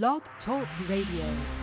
Blog Talk Radio.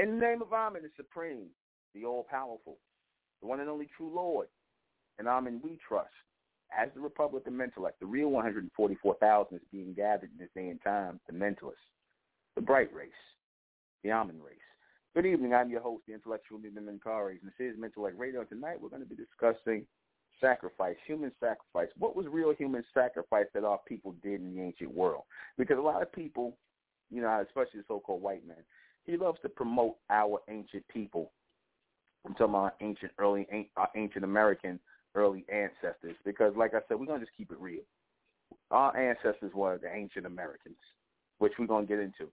In the name of Amen, the Supreme, the All-Powerful, the one and only true Lord, and Amen we trust. As the Republic Republican Mentellect, the real 144,000 is being gathered in this day and time, the Mentalists, the Bright Race, the Amen Race. Good evening. I'm your host, the intellectual Nuben Menkarayzz, and this is Mentellect Radio. Tonight we're going to be discussing sacrifice, human sacrifice. What was real human sacrifice that our people did in the ancient world? Because a lot of people, you know, especially the so-called white man, he loves to promote our ancient people. I'm talking about ancient, early, uh, ancient American early ancestors. Because, like I said, we're gonna just keep it real. Our ancestors were the ancient Americans, which we're gonna get into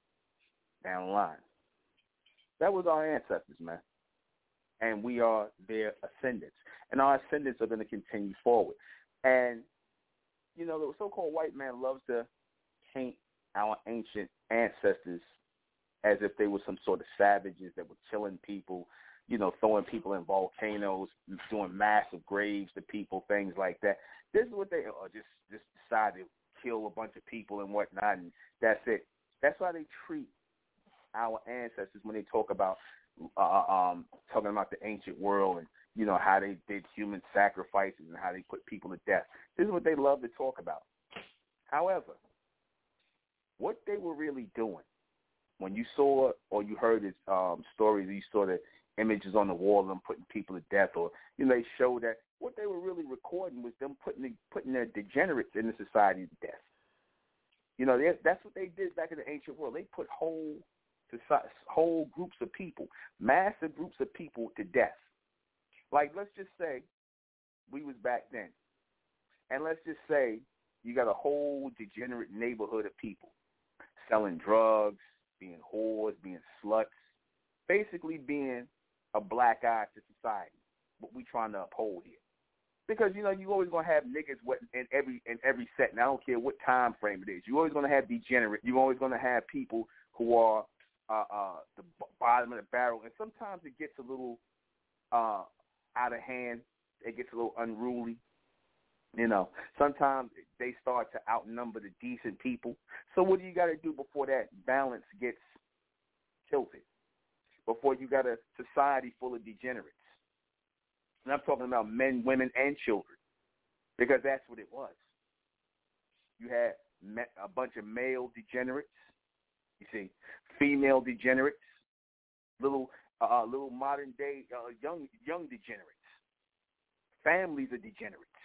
down the line. That was our ancestors, man. And we are their ascendants. And our ascendants are going to continue forward. And, you know, the so-called white man loves to paint our ancient ancestors as if they were some sort of savages that were killing people, you know, throwing people in volcanoes, doing massive graves to people, things like that. This is what they are, just just decide to kill a bunch of people and whatnot, and that's it. That's why they treat our ancestors when they talk about uh, uh, um, talking about the ancient world and you know how they did human sacrifices and how they put people to death. This is what they love to talk about. However, what they were really doing when you saw or you heard his um, stories, you saw the images on the wall of them putting people to death, or you know they showed that what they were really recording was them putting putting their degenerates in the society to death. You know that's what they did back in the ancient world. They put whole whole groups of people, massive groups of people to death. Like let's just say we was back then, and let's just say you got a whole degenerate neighborhood of people selling drugs, being whores, being sluts, basically being a black eye to society. What we trying to uphold here. Because you know you always gonna have niggas what in every in every set, and I don't care what time frame it is. You're always gonna have degenerate. You're always gonna have people who are uh, uh, the bottom of the barrel, and sometimes it gets a little uh, out of hand. It gets a little unruly. You know, sometimes they start to outnumber the decent people. So what do you got to do before that balance gets tilted? Before you got a society full of degenerates? And I'm talking about men, women, and children, because that's what it was. You had a bunch of male degenerates. You see, female degenerates, little, uh, little modern day uh, young, young degenerates. Families of degenerates.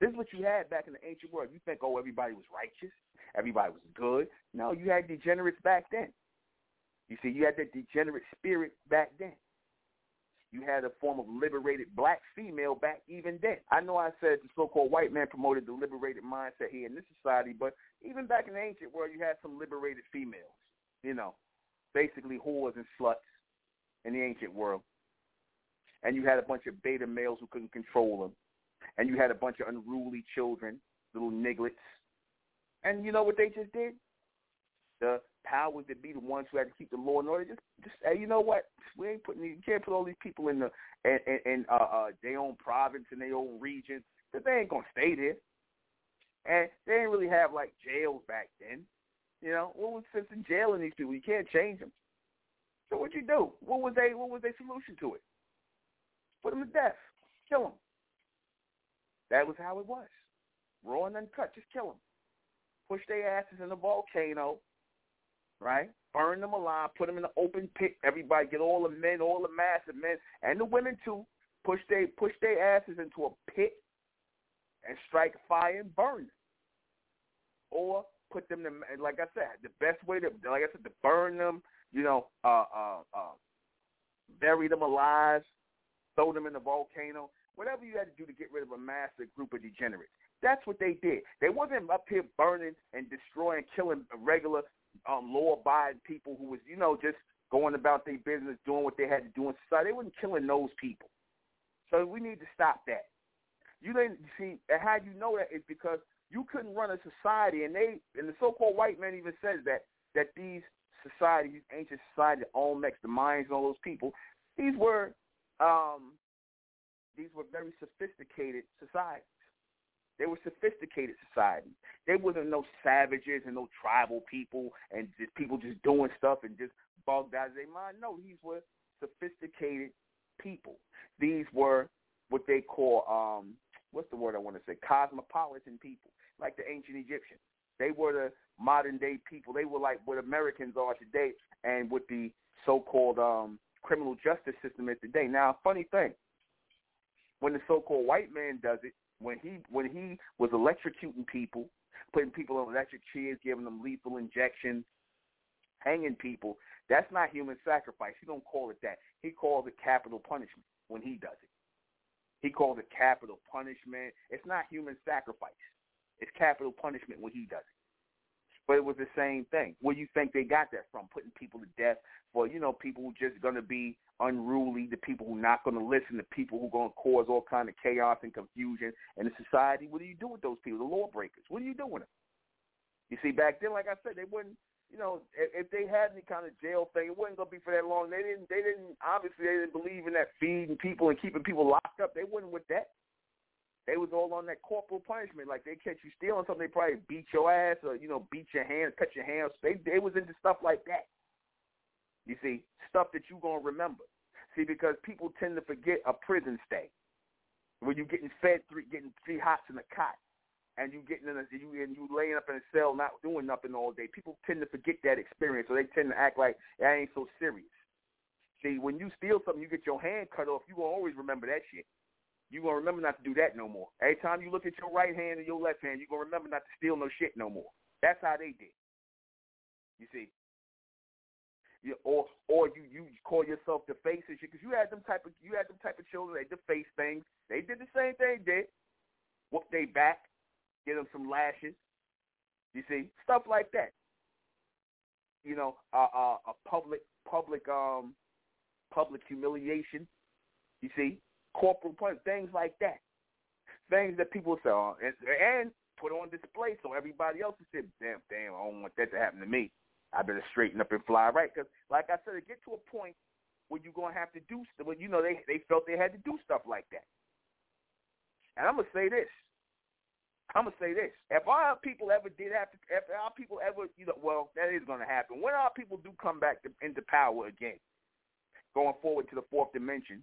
This is what you had back in the ancient world. You think, oh, everybody was righteous, everybody was good. No, you had degenerates back then. You see, you had that degenerate spirit back then. You had a form of liberated black female back even then. I know I said the so-called white man promoted the liberated mindset here in this society, but even back in the ancient world, you had some liberated females. You know, basically whores and sluts in the ancient world. And you had a bunch of beta males who couldn't control them and you had a bunch of unruly children, little nigglets. And you know what they just did? The powers that be the ones who had to keep the law and order just just hey, you know what? We ain't putting you can't put all these people in the in, in, in uh, uh their own province and their own region because they ain't gonna stay there. And they didn't really have like jails back then. You know, what was sense in jailing these people? You can't change them. So what you do? What was they? What was their solution to it? Put them to death. Kill them. That was how it was. Raw and uncut, just kill them. Push their asses in a volcano, right? Burn them alive, put them in the open pit. Everybody get all the men, all the massive men, and the women too. Push they push their asses into a pit and strike fire and burn them. Or put them to, like I said, the best way to, like I said, to burn them, you know, uh, uh, uh, bury them alive, throw them in the volcano whatever you had to do to get rid of a massive group of degenerates. That's what they did. They wasn't up here burning and destroying, killing regular um, law-abiding people who was, you know, just going about their business, doing what they had to do in society. They wasn't killing those people. So we need to stop that. You didn't see, and how you know that is because you couldn't run a society, and they, and the so-called white man even says that that these societies, ancient society, the Olmecs, the Mayans, and all those people, these were um, these were very sophisticated societies. They were sophisticated societies. They wasn't no savages and no tribal people and just people just doing stuff and just bugged out of their mind. No, these were sophisticated people. These were what they call um what's the word I want to say? Cosmopolitan people, like the ancient Egyptians. They were the modern day people. They were like what Americans are today and what the so called um criminal justice system is today. Now, funny thing, when the so called white man does it, when he when he was electrocuting people, putting people on electric chairs, giving them lethal injections, hanging people, that's not human sacrifice. He don't call it that. He calls it capital punishment when he does it. He calls it capital punishment. It's not human sacrifice. It's capital punishment when he does it. But it was the same thing. Where you think they got that from? Putting people to death for, you know, people who just going to be unruly, the people who not going to listen, the people who going to cause all kind of chaos and confusion in the society. What do you do with those people, the lawbreakers? What do you do with them? You see, back then, like I said, they wouldn't you know, if, if they had any kind of jail thing, it wasn't gonna be for that long. They didn't. They didn't. Obviously, they didn't believe in that feeding people and keeping people locked up. They wasn't with that. They was all on that corporal punishment. Like they catch you stealing something, they probably beat your ass or you know beat your hands, cut your hands. They they was into stuff like that. You see, stuff that you gonna remember. See, because people tend to forget a prison stay when you getting fed three, getting three hots in a cot and you getting in a, you and you laying up in a cell not doing nothing all day. People tend to forget that experience, so they tend to act like that ain't so serious. See, when you steal something, you get your hand cut off. You gonna always remember that shit. You gonna remember not to do that no more. Every time you look at your right hand and your left hand, you're gonna remember not to steal no shit no more. That's how they did. You see. You, or or you you call yourself the face and shit because you had them type of you had them type of children they deface things. They did the same thing. Did whoop they back get them some lashes. You see, stuff like that. You know, uh, uh, a public, public, um, public humiliation. You see, corporal punishment, things like that. Things that people oh, and, and put on display so everybody else will say, damn, damn, I don't want that to happen to me. I better straighten up and fly right. Because, like I said, it get to a point where you're gonna have to do stuff. Well, you know, they they felt they had to do stuff like that. And I'm gonna say this: I'm gonna say this: if our people ever did have to, if our people ever, you know, well, that is gonna happen. When our people do come back to, into power again, going forward to the fourth dimension,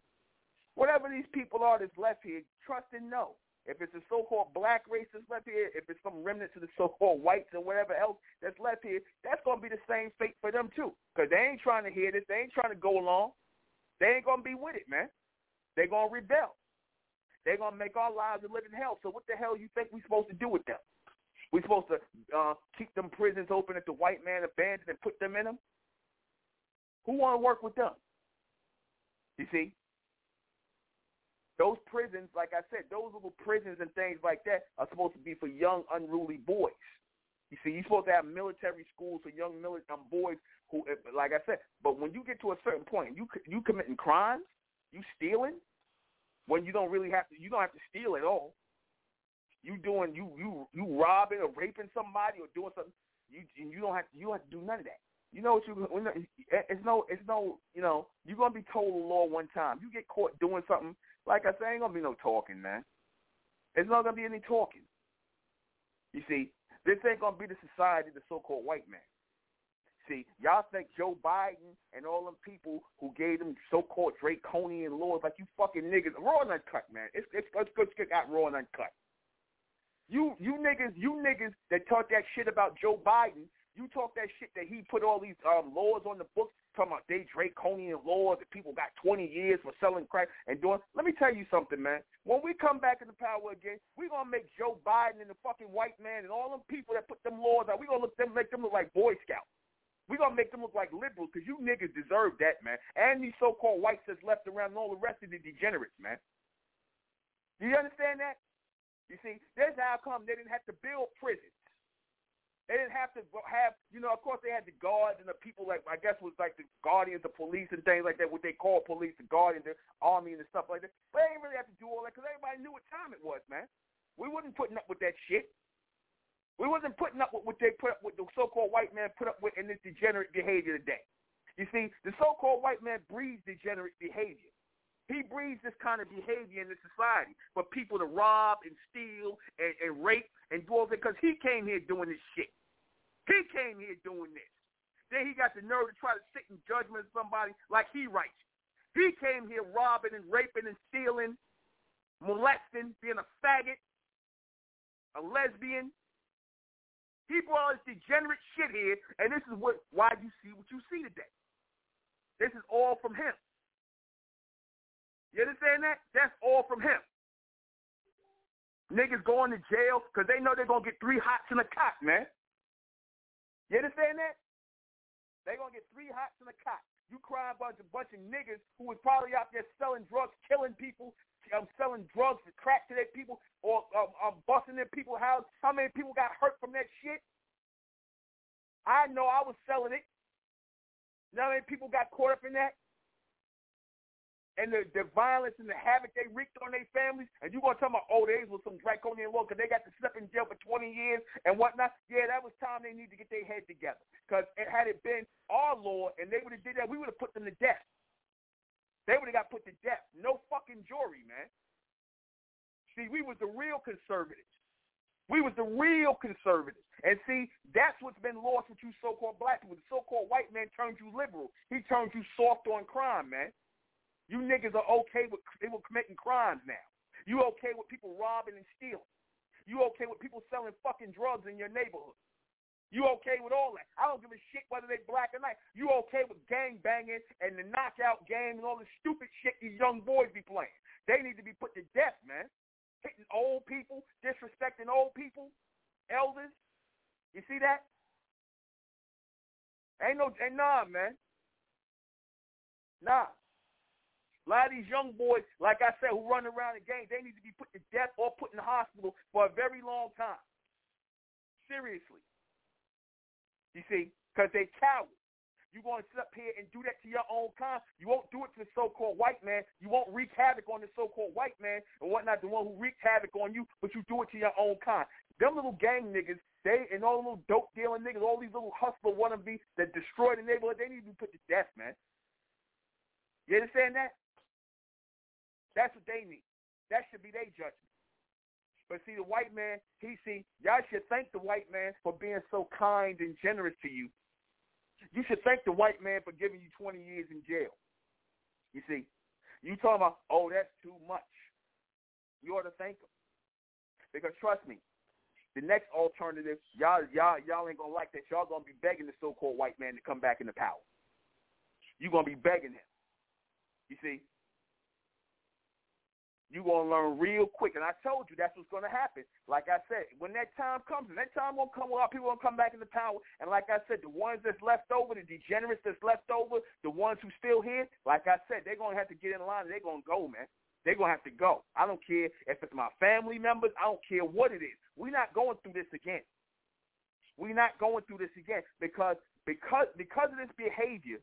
whatever these people are that's left here, trust and know. If it's a so-called black race that's left here, if it's some remnants of the so-called whites and whatever else that's left here, that's gonna be the same fate for them too. Cause they ain't trying to hear this. They ain't trying to go along. They ain't gonna be with it, man. They gonna rebel. They're gonna make our lives a living hell. So what the hell you think we supposed to do with them? We supposed to uh, keep them prisons open that the white man abandoned and put them in them? Who want to work with them? You see, those prisons, like I said, those little prisons and things like that are supposed to be for young, unruly boys. You see, you're supposed to have military schools for young military um, boys who, like I said, but when you get to a certain point, you you committing crimes, you stealing, when you don't really have to you don't have to steal at all. You doing you you you robbing or raping somebody or doing something you you don't have to, you don't have to do none of that. You know what you it's no it's no you know you're gonna be told the law one time. You get caught doing something like I say, ain't gonna be no talking, man. It's not gonna be any talking. You see, this ain't gonna be the society of the so-called white man. See, y'all think Joe Biden and all them people who gave them so-called draconian laws like you fucking niggas raw and uncut, man. It's it's it's good to get raw and uncut. You you niggas you niggas that talk that shit about Joe Biden, you talk that shit that he put all these um laws on the books talking about they draconian laws that people got 20 years for selling crack and doing. Let me tell you something, man. When we come back into power again, we're gonna make Joe Biden and the fucking white man and all them people that put them laws out. We're look them make them look like Boy Scouts. We're going to make them look like liberals because you niggas deserve that, man. And these so-called whites that's left around and all the rest of the degenerates, man. Do you understand that? You see, that's how come they didn't have to build prisons. They didn't have to have, you know, of course they had the guards and the people like, I guess was like the guardians of police and things like that, what they call police, the guardians, the army and stuff like that. But they didn't really have to do all that because everybody knew what time it was, man. We wasn't putting up with that shit. We wasn't putting up with what they put up with the so-called white man put up with in this degenerate behavior today. You see, the so-called white man breeds degenerate behavior. He breeds this kind of behavior in the society for people to rob and steal and, and rape and do all that because he came here doing this shit. He came here doing this. Then he got the nerve to try to sit in judgment of somebody like he writes. He came here robbing and raping and stealing, molesting, being a faggot, a lesbian. He brought all this degenerate shit here, and this is what why you see what you see today. This is all from him. You understand that? That's all from him. Niggas going to jail because they know they're going to get three hots in a cot, man. You understand that? They're going to get three hots in a cot. You cry about a bunch of niggas who was probably out there selling drugs, killing people, um, selling drugs to crack to their people, or um, um, busting their people's house. How many people got hurt from that shit? I know I was selling it. You know how many people got caught up in that? And the, the violence and the havoc they wreaked on their families, and you gonna tell me, old they was some draconian law because they got to sit in jail for 20 years and whatnot. Yeah, that was time they need to get their head together. Because had it been our law and they would have did that, we would have put them to death. They would have got put to death. No fucking jury, man. See, we was the real conservatives. We was the real conservatives. And see, that's what's been lost with you so-called black people. The so-called white man turned you liberal. He turned you soft on crime, man. You niggas are okay with people committing crimes now. You okay with people robbing and stealing. You okay with people selling fucking drugs in your neighborhood. You okay with all that? I don't give a shit whether they black or not. You okay with gang banging and the knockout game and all the stupid shit these young boys be playing? They need to be put to death, man. Hitting old people, disrespecting old people, elders. You see that? Ain't no, ain't nah, man. Nah. A lot of these young boys, like I said, who run around the game, they need to be put to death or put in the hospital for a very long time. Seriously. You see, because they cowards. You going to sit up here and do that to your own kind. You won't do it to the so-called white man. You won't wreak havoc on the so-called white man and whatnot, the one who wreaked havoc on you, but you do it to your own kind. Them little gang niggas, they and all the little dope dealing niggas, all these little hustler wannabes that destroy the neighborhood, they need to be put to death, man. You understand that? That's what they need. That should be their judgment. But see, the white man, he see, y'all should thank the white man for being so kind and generous to you. You should thank the white man for giving you 20 years in jail. You see, you talking about, oh, that's too much. You ought to thank him. Because trust me, the next alternative, y'all, y'all, y'all ain't gonna like that. Y'all gonna be begging the so-called white man to come back into power. You gonna be begging him. You see, you're going to learn real quick. And I told you that's what's going to happen. Like I said, when that time comes, and that time won't come, of people will come back into power. And like I said, the ones that's left over, the degenerates that's left over, the ones who still here, like I said, they're going to have to get in line and they're going to go, man. They're going to have to go. I don't care if it's my family members. I don't care what it is. We're not going through this again. We're not going through this again because because because of this behavior,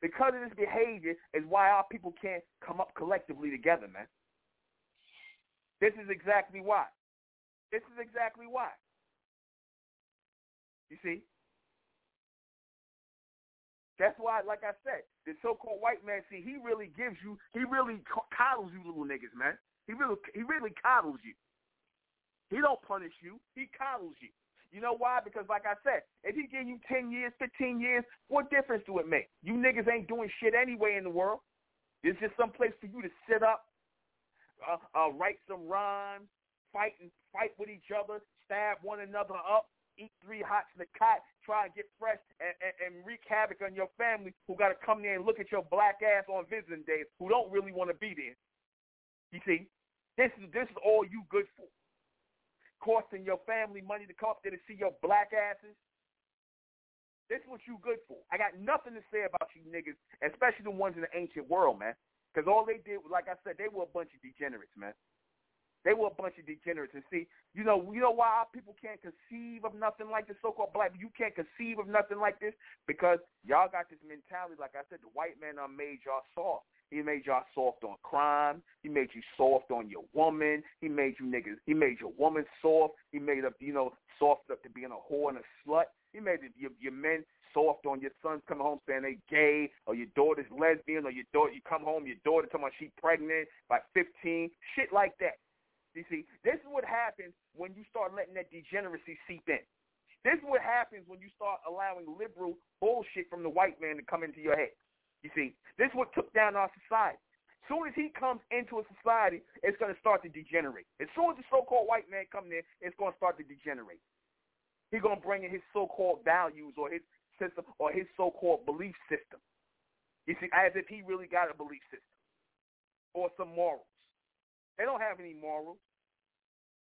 because of this behavior is why our people can't come up collectively together, man. This is exactly why. This is exactly why. You see? That's why, like I said, the so-called white man, see, he really gives you, he really coddles you little niggas, man. He really, he really coddles you. He don't punish you. He coddles you. You know why? Because like I said, if he give you 10 years, 15 years, what difference do it make? You niggas ain't doing shit anyway in the world. It's just some place for you to sit up, uh, uh, write some rhymes, fight and fight with each other, stab one another up, eat three hots in the cot, try and get fresh and, and, and wreak havoc on your family who got to come there and look at your black ass on visiting days who don't really want to be there. You see, this is this is all you good for. Costing your family money to come up there to see your black asses. This is what you good for. I got nothing to say about you niggas, especially the ones in the ancient world, man. Because all they did, like I said, they were a bunch of degenerates, man. They were a bunch of degenerates. And see, you know, you know why people can't conceive of nothing like this so-called black. You can't conceive of nothing like this because y'all got this mentality. Like I said, the white man made y'all soft. He made y'all soft on crime. He made you soft on your woman. He made you niggas. He made your woman soft. He made up, you know, soft up to being a whore and a slut. He made your, your men soft on your sons coming home saying they gay or your daughter's lesbian or your daughter you come home your daughter talking about she pregnant by 15 shit like that. You see, this is what happens when you start letting that degeneracy seep in. This is what happens when you start allowing liberal bullshit from the white man to come into your head. You see, this is what took down our society. As soon as he comes into a society, it's going to start to degenerate. As soon as the so-called white man comes in, it's going to start to degenerate. He's going to bring in his so-called values or his system or his so-called belief system. You see, as if he really got a belief system or some morals. They don't have any morals.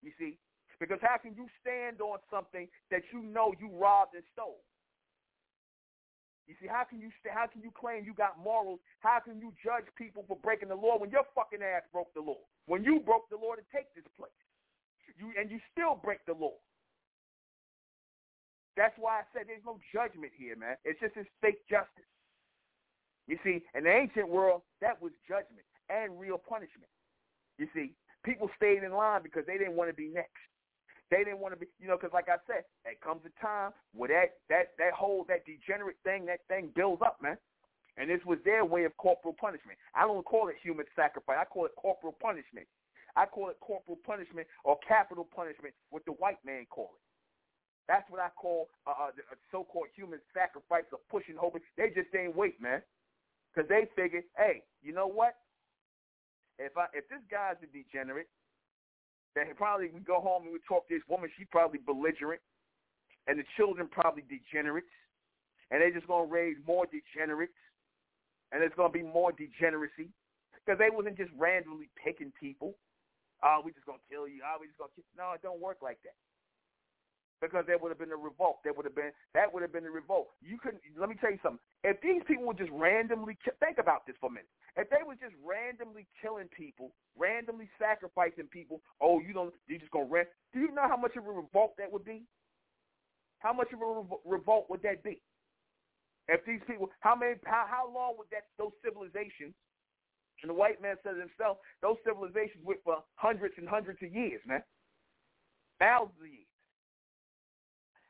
You see, because how can you stand on something that you know you robbed and stole? You see, how can you how can you claim you got morals? How can you judge people for breaking the law when your fucking ass broke the law? When you broke the law to take this place, you and you still break the law. That's why I said there's no judgment here, man. It's just this fake justice. You see, in the ancient world, that was judgment and real punishment. You see, people stayed in line because they didn't want to be next. They didn't want to be, you know, because like I said, there comes a time where that that that whole that degenerate thing, that thing builds up, man. And this was their way of corporal punishment. I don't call it human sacrifice. I call it corporal punishment. I call it corporal punishment or capital punishment, what the white man call it. That's what I call uh, a so-called human sacrifice of pushing, hoping. They just ain't wait, man, because they figured, hey, you know what? If I if this guy's a degenerate, then he probably we go home and we talk to this woman. She probably belligerent, and the children probably degenerates, and they're just gonna raise more degenerates, and there's gonna be more degeneracy because they wasn't just randomly picking people. Oh, we just gonna kill you. Oh, we just gonna kill. No, it don't work like that because there would have been a revolt. There would have been that would have been a revolt. You couldn't. Let me tell you something. If these people were just randomly think about this for a minute. If they were just randomly killing people, randomly sacrificing people, oh, you don't, you just gonna rest. Do you know how much of a revolt that would be? How much of a revolt would that be? If these people, how many, how, how long would that those civilizations? And the white man says himself, those civilizations went for hundreds and hundreds of years, man, thousands of years.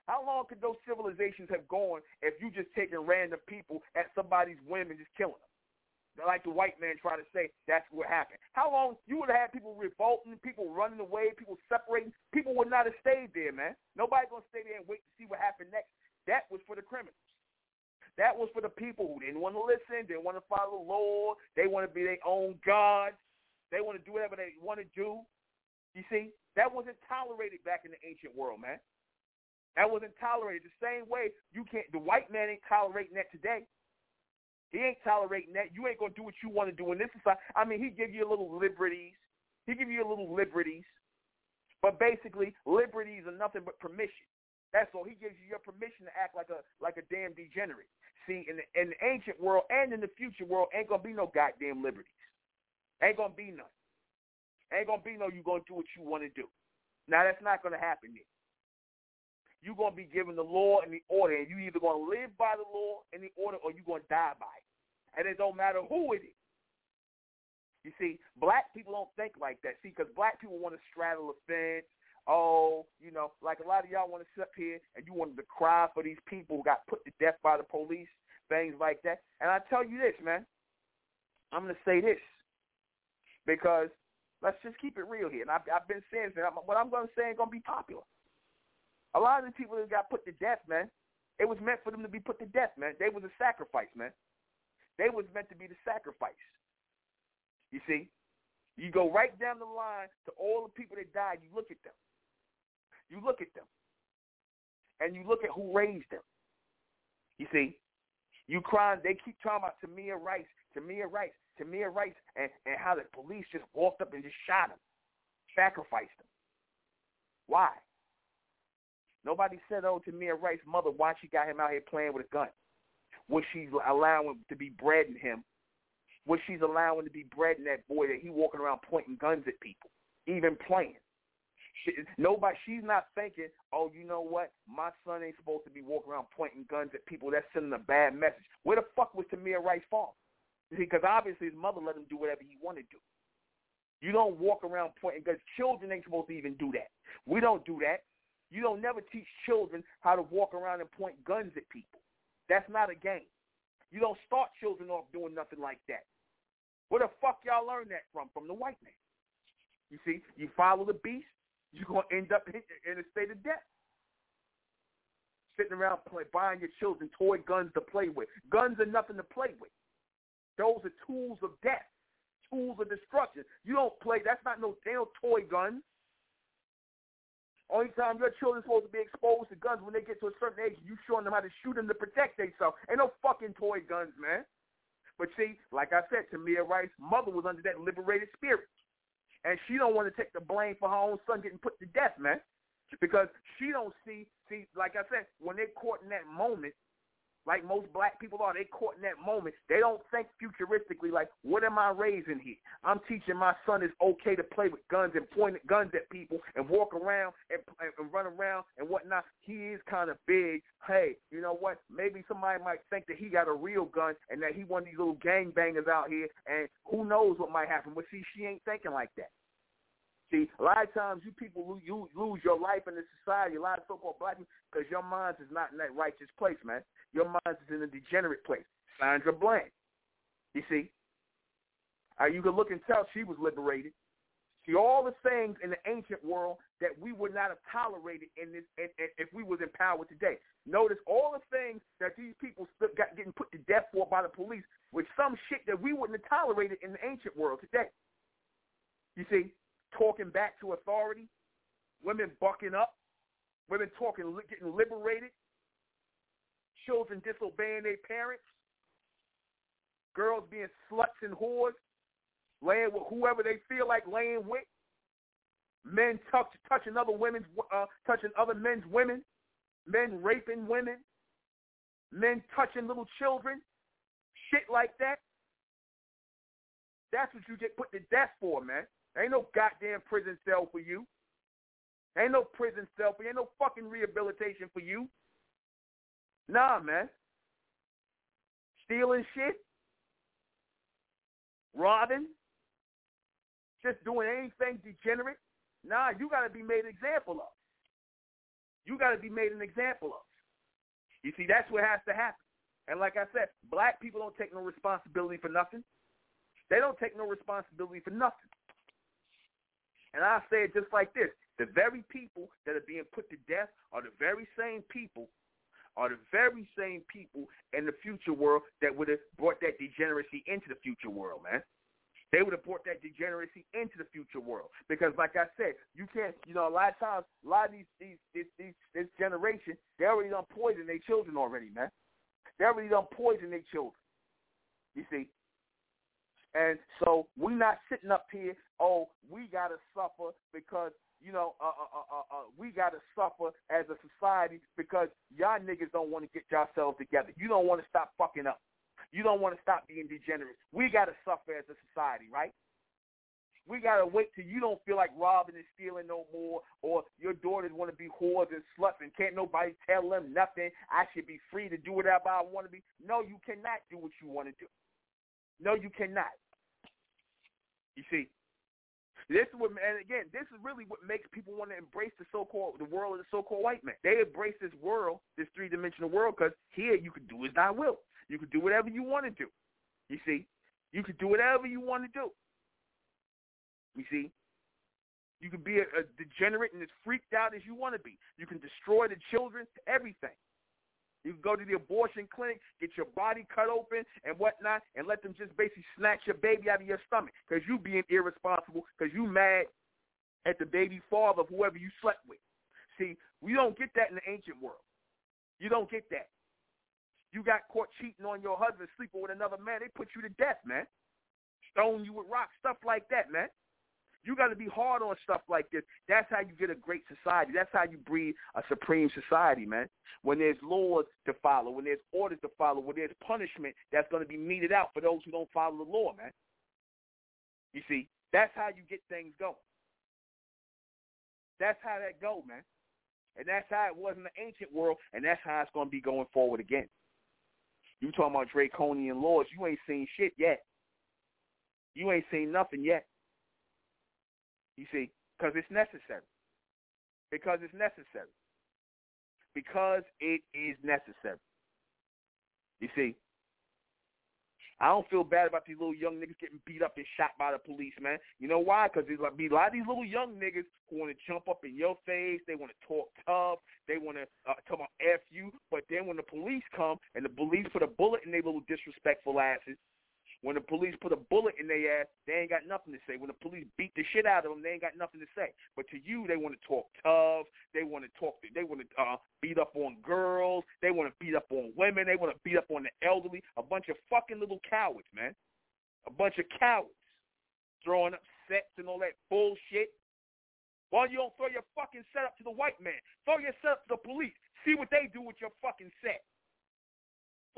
How long could those civilizations have gone if you just taking random people at somebody's whim and just killing them? Like the white man try to say, that's what happened. How long you would have had people revolting, people running away, people separating? People would not have stayed there, man. Nobody gonna stay there and wait to see what happened next. That was for the criminals. That was for the people who didn't want to listen, didn't want to follow the law. They want to be their own gods. They want to do whatever they want to do. You see, that wasn't tolerated back in the ancient world, man. That wasn't tolerated. The same way you can't. The white man ain't tolerating that today. He ain't tolerating that. You ain't gonna do what you want to do in this society. I mean, he give you a little liberties. He give you a little liberties, but basically, liberties are nothing but permission. That's all. He gives you your permission to act like a like a damn degenerate. See, in the, in the ancient world and in the future world, ain't gonna be no goddamn liberties. Ain't gonna be none. Ain't gonna be no you gonna do what you want to do. Now that's not gonna happen yet you're going to be given the law and the order, and you either going to live by the law and the order or you're going to die by it. And it don't matter who it is. You see, black people don't think like that. See, because black people want to straddle a fence. Oh, you know, like a lot of y'all want to sit up here and you wanted to cry for these people who got put to death by the police, things like that. And I tell you this, man, I'm going to say this because let's just keep it real here. And I've, I've been saying this, what I'm going to say ain't going to be popular. A lot of the people that got put to death, man, it was meant for them to be put to death, man. They was a sacrifice, man. They was meant to be the sacrifice. You see? You go right down the line to all the people that died, you look at them. You look at them. And you look at who raised them. You see? You crying, they keep talking about Tamir Rice, Tamir Rice, Tamir Rice, and, and how the police just walked up and just shot him, sacrificed him. Why? Nobody said, oh, to Tamir Rice's mother, why she got him out here playing with a gun. Was she allowing to be bred in him? Was she's allowing to be bred in that boy that he walking around pointing guns at people, even playing? She, nobody, she's not thinking, oh, you know what? My son ain't supposed to be walking around pointing guns at people. That's sending a bad message. Where the fuck was Tamir Rice from? Because obviously his mother let him do whatever he wanted to do. You don't walk around pointing guns. children ain't supposed to even do that. We don't do that. You don't never teach children how to walk around and point guns at people. That's not a game. You don't start children off doing nothing like that. Where the fuck y'all learn that from? From the white man. You see, you follow the beast, you're gonna end up in, in a state of death. Sitting around play, buying your children toy guns to play with. Guns are nothing to play with. Those are tools of death, tools of destruction. You don't play. That's not no damn toy guns. Only time your children's supposed to be exposed to guns when they get to a certain age, you showing them how to shoot them to protect themselves. Ain't no fucking toy guns, man. But see, like I said, Tamir Rice's mother was under that liberated spirit. And she don't want to take the blame for her own son getting put to death, man. Because she don't see, see, like I said, when they're caught in that moment, like most black people are. They caught in that moment. They don't think futuristically like, what am I raising here? I'm teaching my son it's okay to play with guns and point guns at people and walk around and, and run around and whatnot. He is kind of big. Hey, you know what? Maybe somebody might think that he got a real gun and that he one of these little gangbangers out here and who knows what might happen. But see, she ain't thinking like that. See, a lot of times you people you lose your life in this society, a lot of so-called black people, because your mind is not in that righteous place, man. Your mind is in a degenerate place. Sandra Bland. You see? Uh, you can look and tell she was liberated. See, all the things in the ancient world that we would not have tolerated in this in, in, if we was in power today. Notice all the things that these people got getting put to death for by the police with some shit that we wouldn't have tolerated in the ancient world today. You see, talking back to authority, women bucking up, women talking, getting liberated, children disobeying their parents, girls being sluts and whores, laying with whoever they feel like laying with, men touch, touching other women's, uh, touching other men's women, men raping women, men touching little children, shit like that. That's what you get put to death for, man. Ain't no goddamn prison cell for you. Ain't no prison cell for you. Ain't no fucking rehabilitation for you. Nah, man. Stealing shit. Robbing. Just doing anything degenerate. Nah, you got to be made an example of. You got to be made an example of. You see, that's what has to happen. And like I said, black people don't take no responsibility for nothing. They don't take no responsibility for nothing. And I say it just like this. The very people that are being put to death are the very same people are the very same people in the future world that would have brought that degeneracy into the future world, man. They would have brought that degeneracy into the future world because, like I said, you can't. You know, a lot of times, a lot of these these these, these this generation, they already done poison their children already, man. They already done poison their children. You see, and so we're not sitting up here, oh, we got to suffer because, you know, uh, uh, uh, uh, we got to suffer as a society because y'all niggas don't want to get yourselves together. You don't want to stop fucking up. You don't want to stop being degenerate. We got to suffer as a society, right? We got to wait till you don't feel like robbing and stealing no more or your daughters want to be whores and sluts and can't nobody tell them nothing. I should be free to do whatever I want to be. No, you cannot do what you want to do. No, you cannot. You see, this is what, and again, this is really what makes people want to embrace the so-called the world of the so-called white man. They embrace this world, this three-dimensional world, because here you can do as thy will. You can do whatever you want to do. You see, you can do whatever you want to do. You see, you can be a, a degenerate and as freaked out as you want to be. You can destroy the children, everything. You can go to the abortion clinic, get your body cut open and whatnot, and let them just basically snatch your baby out of your stomach because you being irresponsible because you mad at the baby father whoever you slept with. See, we don't get that in the ancient world. You don't get that. You got caught cheating on your husband, sleeping with another man, they put you to death, man. Stone you with rocks, stuff like that, man. You got to be hard on stuff like this. That's how you get a great society. That's how you breed a supreme society, man. When there's laws to follow, when there's orders to follow, when there's punishment that's going to be meted out for those who don't follow the law, man. You see, that's how you get things going. That's how that go, man. And that's how it was in the ancient world, and that's how it's going to be going forward again. You talking about draconian laws? You ain't seen shit yet. You ain't seen nothing yet. You see, because it's necessary. Because it's necessary. Because it is necessary. You see, I don't feel bad about these little young niggas getting beat up and shot by the police, man. You know why? Because there's like, be a lot of these little young niggas who want to jump up in your face. They want to talk tough. They want to uh, talk about F you. But then when the police come and the police put a bullet in their little disrespectful asses, when the police put a bullet in their ass, they ain't got nothing to say. When the police beat the shit out of them, they ain't got nothing to say. But to you, they want to talk tough. They want to talk. They want to uh, beat up on girls. They want to beat up on women. They want to beat up on the elderly. A bunch of fucking little cowards, man. A bunch of cowards throwing up sets and all that bullshit. Why you don't throw your fucking set up to the white man? Throw your setup to the police. See what they do with your fucking set.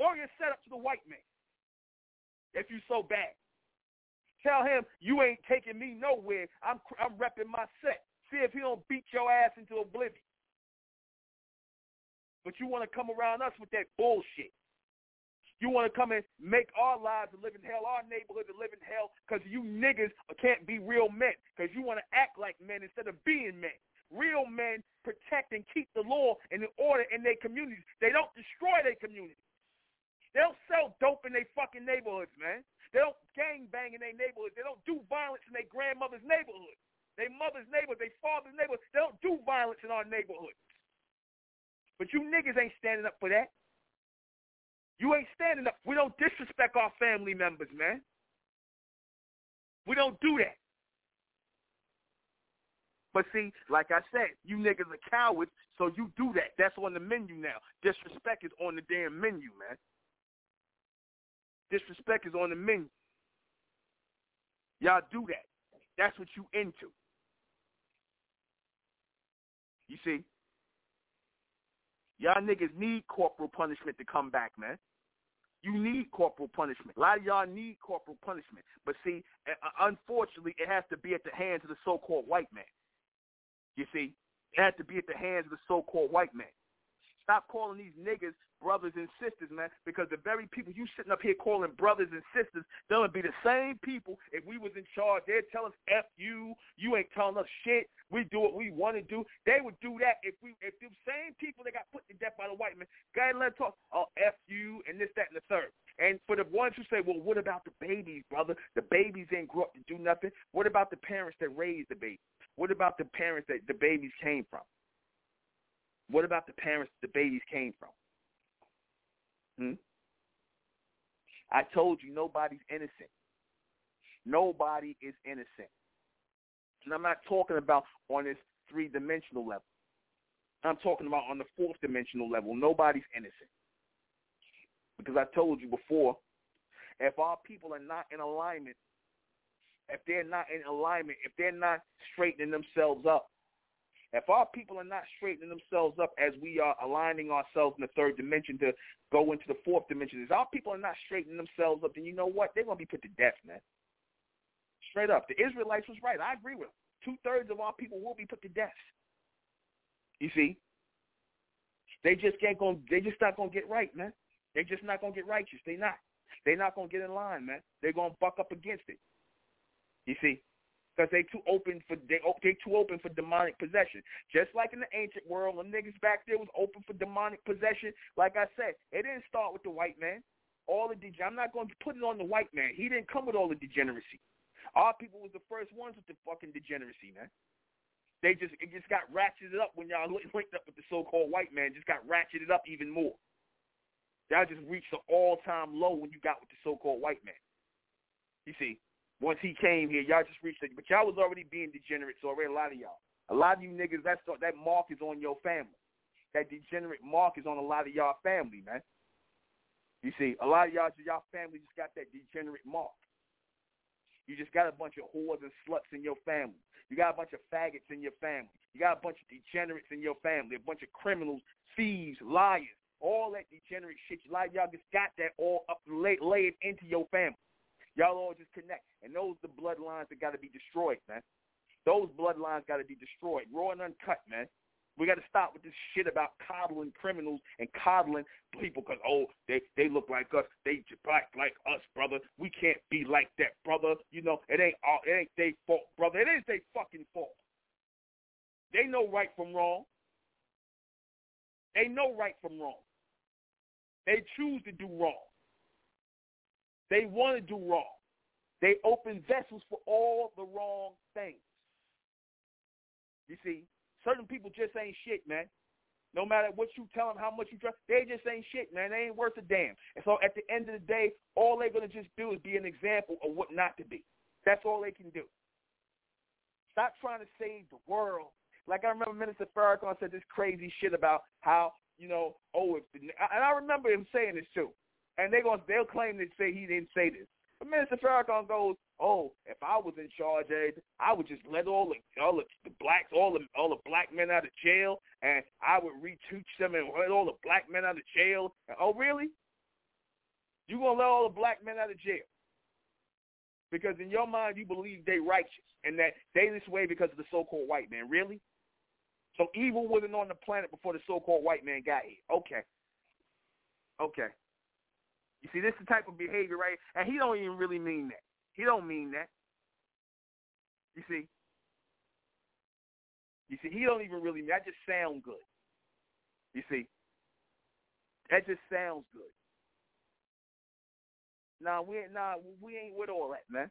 Throw your set up to the white man if you so bad. Tell him you ain't taking me nowhere. I'm I'm repping my set. See if he don't beat your ass into oblivion. But you want to come around us with that bullshit. You want to come and make our lives a living hell, our neighborhood a living hell, because you niggas can't be real men, because you want to act like men instead of being men. Real men protect and keep the law and the order in their communities. They don't destroy their communities. They don't sell dope in their fucking neighborhoods, man. They don't gang bang in their neighborhoods. They don't do violence in their grandmother's neighborhood. Their mother's neighborhood, their father's neighborhood. They don't do violence in our neighborhoods. But you niggas ain't standing up for that. You ain't standing up. We don't disrespect our family members, man. We don't do that. But see, like I said, you niggas are cowards, so you do that. That's on the menu now. Disrespect is on the damn menu, man. Disrespect is on the menu. Y'all do that. That's what you into. You see? Y'all niggas need corporal punishment to come back, man. You need corporal punishment. A lot of y'all need corporal punishment. But see, unfortunately, it has to be at the hands of the so-called white man. You see? It has to be at the hands of the so-called white man. Stop calling these niggas brothers and sisters, man, because the very people you sitting up here calling brothers and sisters, they'll be the same people if we was in charge. They'd tell us, F you, you ain't telling us shit. We do what we want to do. They would do that if we if the same people that got put to death by the white man, go ahead and let talk, oh, F you and this, that, and the third. And for the ones who say, well, what about the babies, brother? The babies ain't grow up to do nothing. What about the parents that raised the baby? What about the parents that the babies came from? What about the parents the babies came from? Hmm? I told you nobody's innocent. Nobody is innocent. And I'm not talking about on this three-dimensional level. I'm talking about on the fourth dimensional level. Nobody's innocent. Because I told you before, if our people are not in alignment, if they're not in alignment, if they're not straightening themselves up, if our people are not straightening themselves up as we are aligning ourselves in the third dimension to go into the fourth dimension, if our people are not straightening themselves up, then you know what? They're going to be put to death, man. Straight up. The Israelites was right. I agree with them. Two-thirds of our people will be put to death. You see? They just can't go. They just not gonna get right, man. They just not gonna get righteous. They not. They not gonna get in line, man. They're gonna buck up against it. You see? Because they too open for they oh, they too open for demonic possession. Just like in the ancient world, the niggas back there was open for demonic possession. Like I said, it didn't start with the white man. All the de- I'm not going to put it on the white man. He didn't come with all the degeneracy. Our people was the first ones with the fucking degeneracy, man. They just it just got ratcheted up when y'all linked up with the so-called white man. Just got ratcheted up even more. Y'all just reached the all-time low when you got with the so-called white man. You see, once he came here, y'all just reached it. But y'all was already being degenerate. degenerates already, a lot of y'all. A lot of you niggas, that's, that mark is on your family. That degenerate mark is on a lot of y'all family, man. You see, a lot of y'all, y'all family just got that degenerate mark. You just got a bunch of whores and sluts in your family. You got a bunch of faggots in your family. You got a bunch of degenerates in your family, a bunch of criminals, thieves, liars, all that degenerate shit. A lot of y'all just got that all up laid into your family. Y'all all just connect. And those the bloodlines that got to be destroyed, man. Those bloodlines got to be destroyed. Raw and uncut, man. We got to stop with this shit about coddling criminals and coddling people because oh they they look like us, they black like us, brother. We can't be like that, brother. You know it ain't all it ain't their fault, brother. It is their fucking fault. They know right from wrong. They know right from wrong. They choose to do wrong. They want to do wrong. They open vessels for all the wrong things. You see, certain people just ain't shit, man. No matter what you tell them, how much you trust, they just ain't shit, man. They ain't worth a damn. And so at the end of the day, all they're going to just do is be an example of what not to be. That's all they can do. Stop trying to save the world. Like I remember Minister Farrakhan said this crazy shit about how, you know, oh, if the, and I remember him saying this too. And they're going to, they'll claim to say he didn't say this. But Minister Farrakhan goes, oh, if I was in charge, eh, I would just let all the all the, the blacks, all the all the black men out of jail, and I would reteach them and let all the black men out of jail. Oh, really? You gonna let all the black men out of jail? Because in your mind, you believe they righteous and that they this way because of the so-called white man. Really? So evil wasn't on the planet before the so-called white man got here. Okay. Okay. You see, this is the type of behavior, right? And he don't even really mean that. He don't mean that. You see? You see, he don't even really mean that just sounds good. You see? That just sounds good. Nah, we nah, we ain't with all that, man.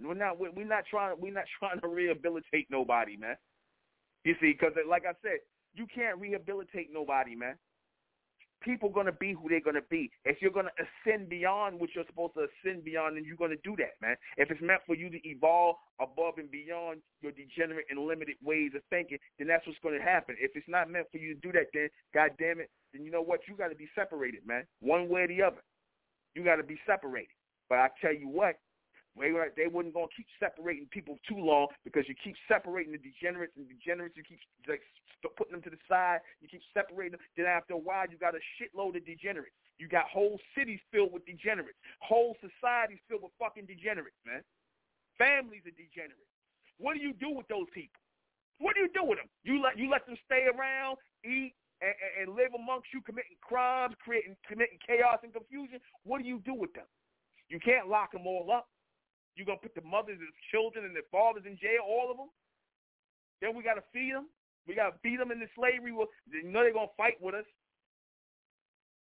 We're not we're not trying we're not trying to rehabilitate nobody, man. You see, because like I said, you can't rehabilitate nobody, man people going to be who they're going to be. If you're going to ascend beyond what you're supposed to ascend beyond, then you're going to do that, man. If it's meant for you to evolve above and beyond your degenerate and limited ways of thinking, then that's what's going to happen. If it's not meant for you to do that, then God damn it, then you know what? You got to be separated, man. One way or the other. You got to be separated. But I tell you what, they, wouldn't going to keep separating people too long because you keep separating the degenerates and degenerates. You keep like, putting them to the side. You keep separating them. Then after a while, you got a shitload of degenerates. You got whole cities filled with degenerates. Whole societies filled with fucking degenerates, man. Families are degenerates. What do you do with those people? What do you do with them? You let you let them stay around, eat, and, and live amongst you, committing crimes, creating committing chaos and confusion. What do you do with them? You can't lock them all up. You're going to put the mothers and children and the fathers in jail, all of them? Then we got to feed them? We got to feed them into slavery? You know they're going to fight with us.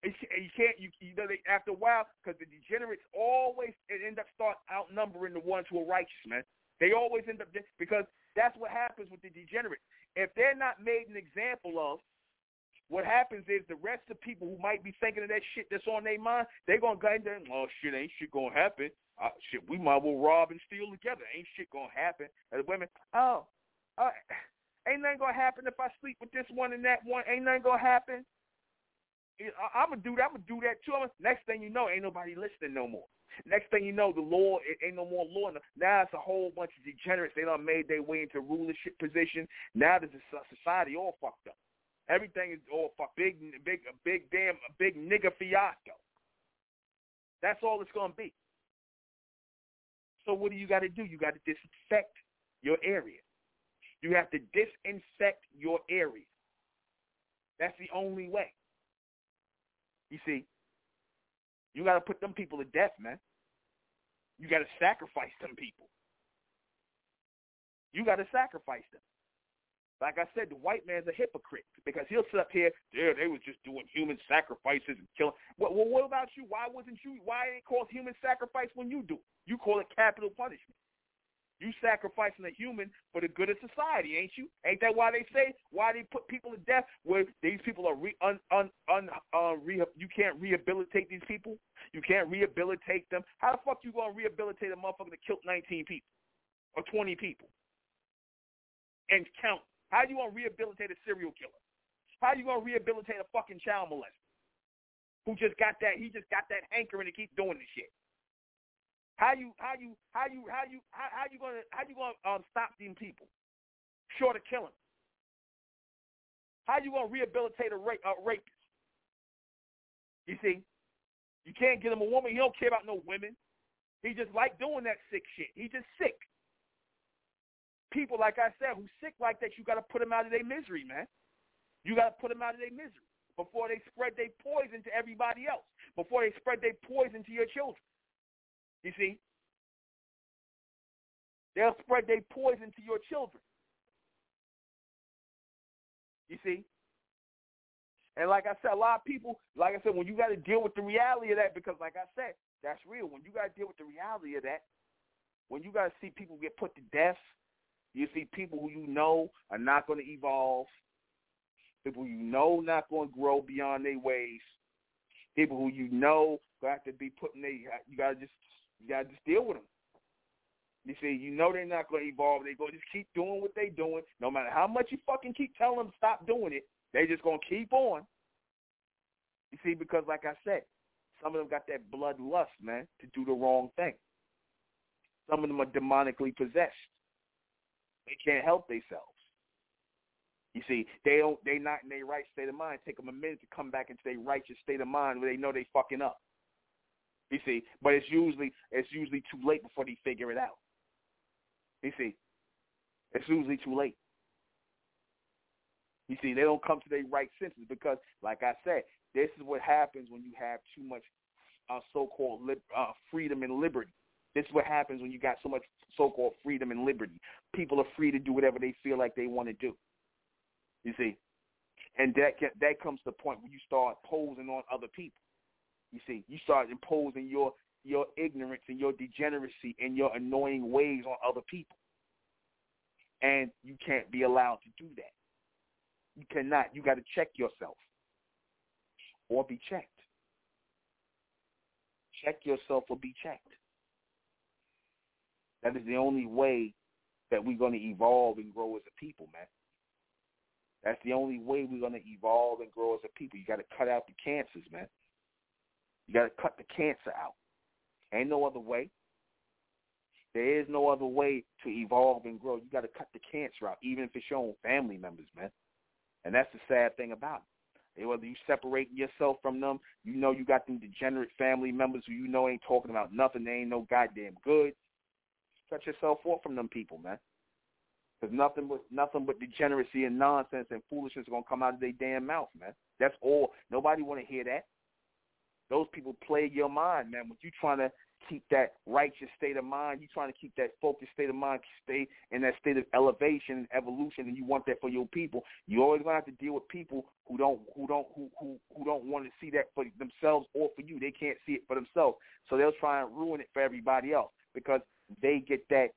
And you can't, you, you know, they, after a while, because the degenerates always end up start outnumbering the ones who are righteous, man. They always end up, because that's what happens with the degenerates. If they're not made an example of, what happens is the rest of people who might be thinking of that shit that's on their mind, they're to go in and, oh, shit, ain't shit to happen. Uh, shit, we might well rob and steal together. Ain't shit gonna happen. And the women, oh, uh, ain't nothing gonna happen if I sleep with this one and that one. Ain't nothing gonna happen. I'm gonna do that. I'm gonna do that too. Next thing you know, ain't nobody listening no more. Next thing you know, the law it ain't no more law. Now it's a whole bunch of degenerates. They done made their way into rulership position. Now there's a society all fucked up. Everything is all fucked. Big, big, big damn, big nigga fiasco. That's all it's gonna be. So what do you got to do? You got to disinfect your area. You have to disinfect your area. That's the only way. You see, you got to put them people to death, man. You got to sacrifice them people. You got to sacrifice them. Like I said, the white man's a hypocrite because he'll sit up here, yeah, they was just doing human sacrifices and killing. Well, well what about you? Why wasn't you? Why ain't called human sacrifice when you do? You call it capital punishment. You sacrificing a human for the good of society, ain't you? Ain't that why they say why they put people to death? Where these people are re, un, un, un, uh, you can't rehabilitate these people. You can't rehabilitate them. How the fuck you gonna rehabilitate a motherfucker that killed 19 people or 20 people and count? How you gonna rehabilitate a serial killer? How you gonna rehabilitate a fucking child molester who just got that? He just got that hankering to keep doing this shit. How you how you how you how you how, how you gonna how you gonna um, stop these people short of killing? How you gonna rehabilitate a, rape, a rapist? You see, you can't get him a woman. He don't care about no women. He just like doing that sick shit. He just sick. People, like I said, who sick like that, you got to put them out of their misery, man. You got to put them out of their misery before they spread their poison to everybody else, before they spread their poison to your children. You see? They'll spread their poison to your children. You see? And like I said, a lot of people, like I said, when you got to deal with the reality of that, because like I said, that's real. When you got to deal with the reality of that, when you got to see people get put to death, you see people who you know are not going to evolve, people you know not going to grow beyond their ways, people who you know got to be putting they, you got to just, you got to just deal with them. You see, you know they're not going to evolve. They go just keep doing what they doing. No matter how much you fucking keep telling them stop doing it, they just going to keep on. You see, because like I said, some of them got that blood lust, man, to do the wrong thing. Some of them are demonically possessed. They can't help themselves. You see, they don't. They not in their right state of mind. Take them a minute to come back into their righteous state of mind where they know they fucking up. You see, but it's usually it's usually too late before they figure it out. You see, it's usually too late. You see, they don't come to their right senses because, like I said, this is what happens when you have too much uh, so-called li- uh, freedom and liberty. This is what happens when you got so much so-called freedom and liberty. People are free to do whatever they feel like they want to do. You see, and that that comes to the point where you start posing on other people. You see, you start imposing your your ignorance and your degeneracy and your annoying ways on other people. And you can't be allowed to do that. You cannot. You got to check yourself or be checked. Check yourself or be checked. That is the only way that we're going to evolve and grow as a people, man. That's the only way we're going to evolve and grow as a people. You got to cut out the cancers, man. You got to cut the cancer out. Ain't no other way. There is no other way to evolve and grow. You got to cut the cancer out, even if it's your own family members, man. And that's the sad thing about it. Whether you separate yourself from them, you know you got them degenerate family members who you know ain't talking about nothing. They ain't no goddamn good. Cut yourself off from them people, man. Because nothing but nothing but degeneracy and nonsense and foolishness is gonna come out of their damn mouth, man. That's all. Nobody want to hear that. Those people plague your mind, man. When you trying to keep that righteous state of mind, you trying to keep that focused state of mind, stay in that state of elevation and evolution, and you want that for your people. You always gonna have to deal with people who don't who don't who who, who don't want to see that for themselves or for you. They can't see it for themselves, so they'll try and ruin it for everybody else because they get that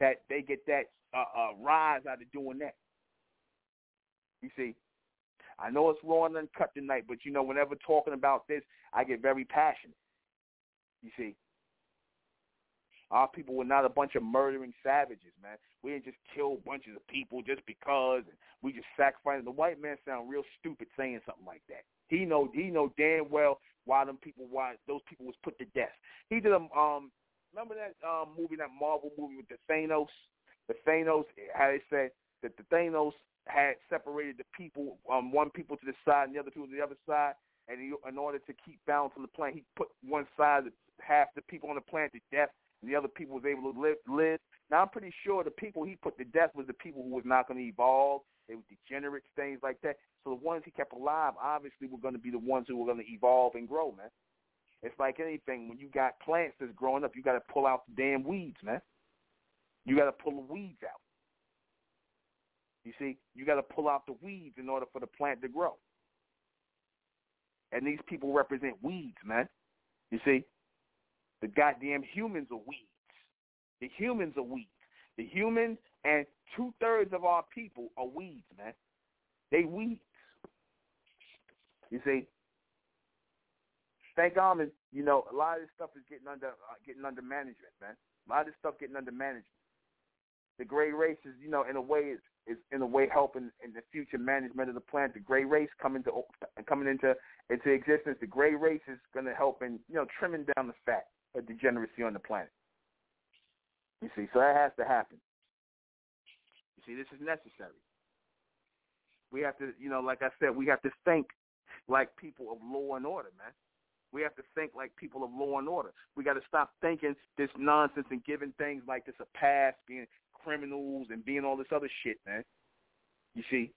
that they get that uh, uh, rise out of doing that. You see, I know it's raw and uncut tonight, but you know, whenever talking about this, I get very passionate. You see, our people were not a bunch of murdering savages, man. We didn't just kill bunches of people just because, and we just sacrificed. The white man sound real stupid saying something like that. He know he know damn well why them people why those people was put to death. He did a um remember that um movie that Marvel movie with the Thanos, the Thanos how they said that the Thanos had separated the people, um, one people to the side and the other people to the other side, and he, in order to keep balance on the planet, he put one side half the people on the planet to death, and the other people was able to live. live. Now I'm pretty sure the people he put to death was the people who was not going to evolve. They were degenerates, things like that. So the ones he kept alive, obviously, were going to be the ones who were going to evolve and grow, man. It's like anything. When you got plants that's growing up, you got to pull out the damn weeds, man. You got to pull the weeds out. You see, you got to pull out the weeds in order for the plant to grow. And these people represent weeds, man. You see, the goddamn humans are weeds. The humans are weeds. The humans and two thirds of our people are weeds, man. They weeds. You see, thank God, you know, a lot of this stuff is getting under uh, getting under management, man. A lot of this stuff getting under management. The gray race is, you know, in a way, is is in a way helping in the future management of the plant. The gray race coming to coming into into existence. The gray race is going to help in you know trimming down the fat of degeneracy on the planet. You see, so that has to happen. You see, this is necessary. We have to, you know, like I said, we have to think like people of law and order, man. We have to think like people of law and order. We got to stop thinking this nonsense and giving things like this a pass, being criminals and being all this other shit, man. You see,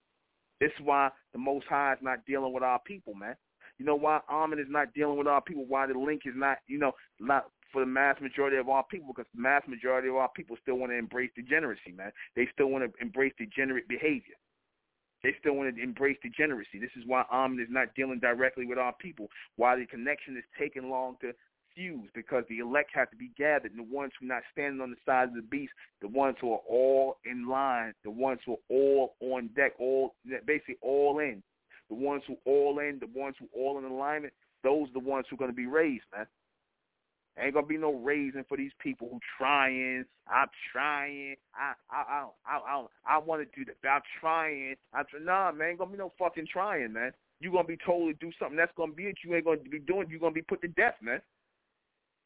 this is why the Most High is not dealing with our people, man. You know why Amen is not dealing with our people? Why the link is not, you know, not for the mass majority of our people? Because the mass majority of our people still want to embrace degeneracy, man. They still want to embrace degenerate behavior. They still want to embrace degeneracy. This is why Amen is not dealing directly with our people. Why the connection is taking long to fuse because the elect have to be gathered. The ones who are not standing on the side of the beast, the ones who are all in line, the ones who are all on deck, all basically all in, the ones who are all in, the ones who are all in alignment, those are the ones who are going to be raised, man. Ain't gonna be no raising for these people who trying. I'm trying. I I I I I, I want to do that. I'm trying. I'm trying. Nah, man, ain't gonna be no fucking trying, man. You gonna be told to do something that's gonna be it. You ain't gonna be doing. You gonna be put to death, man.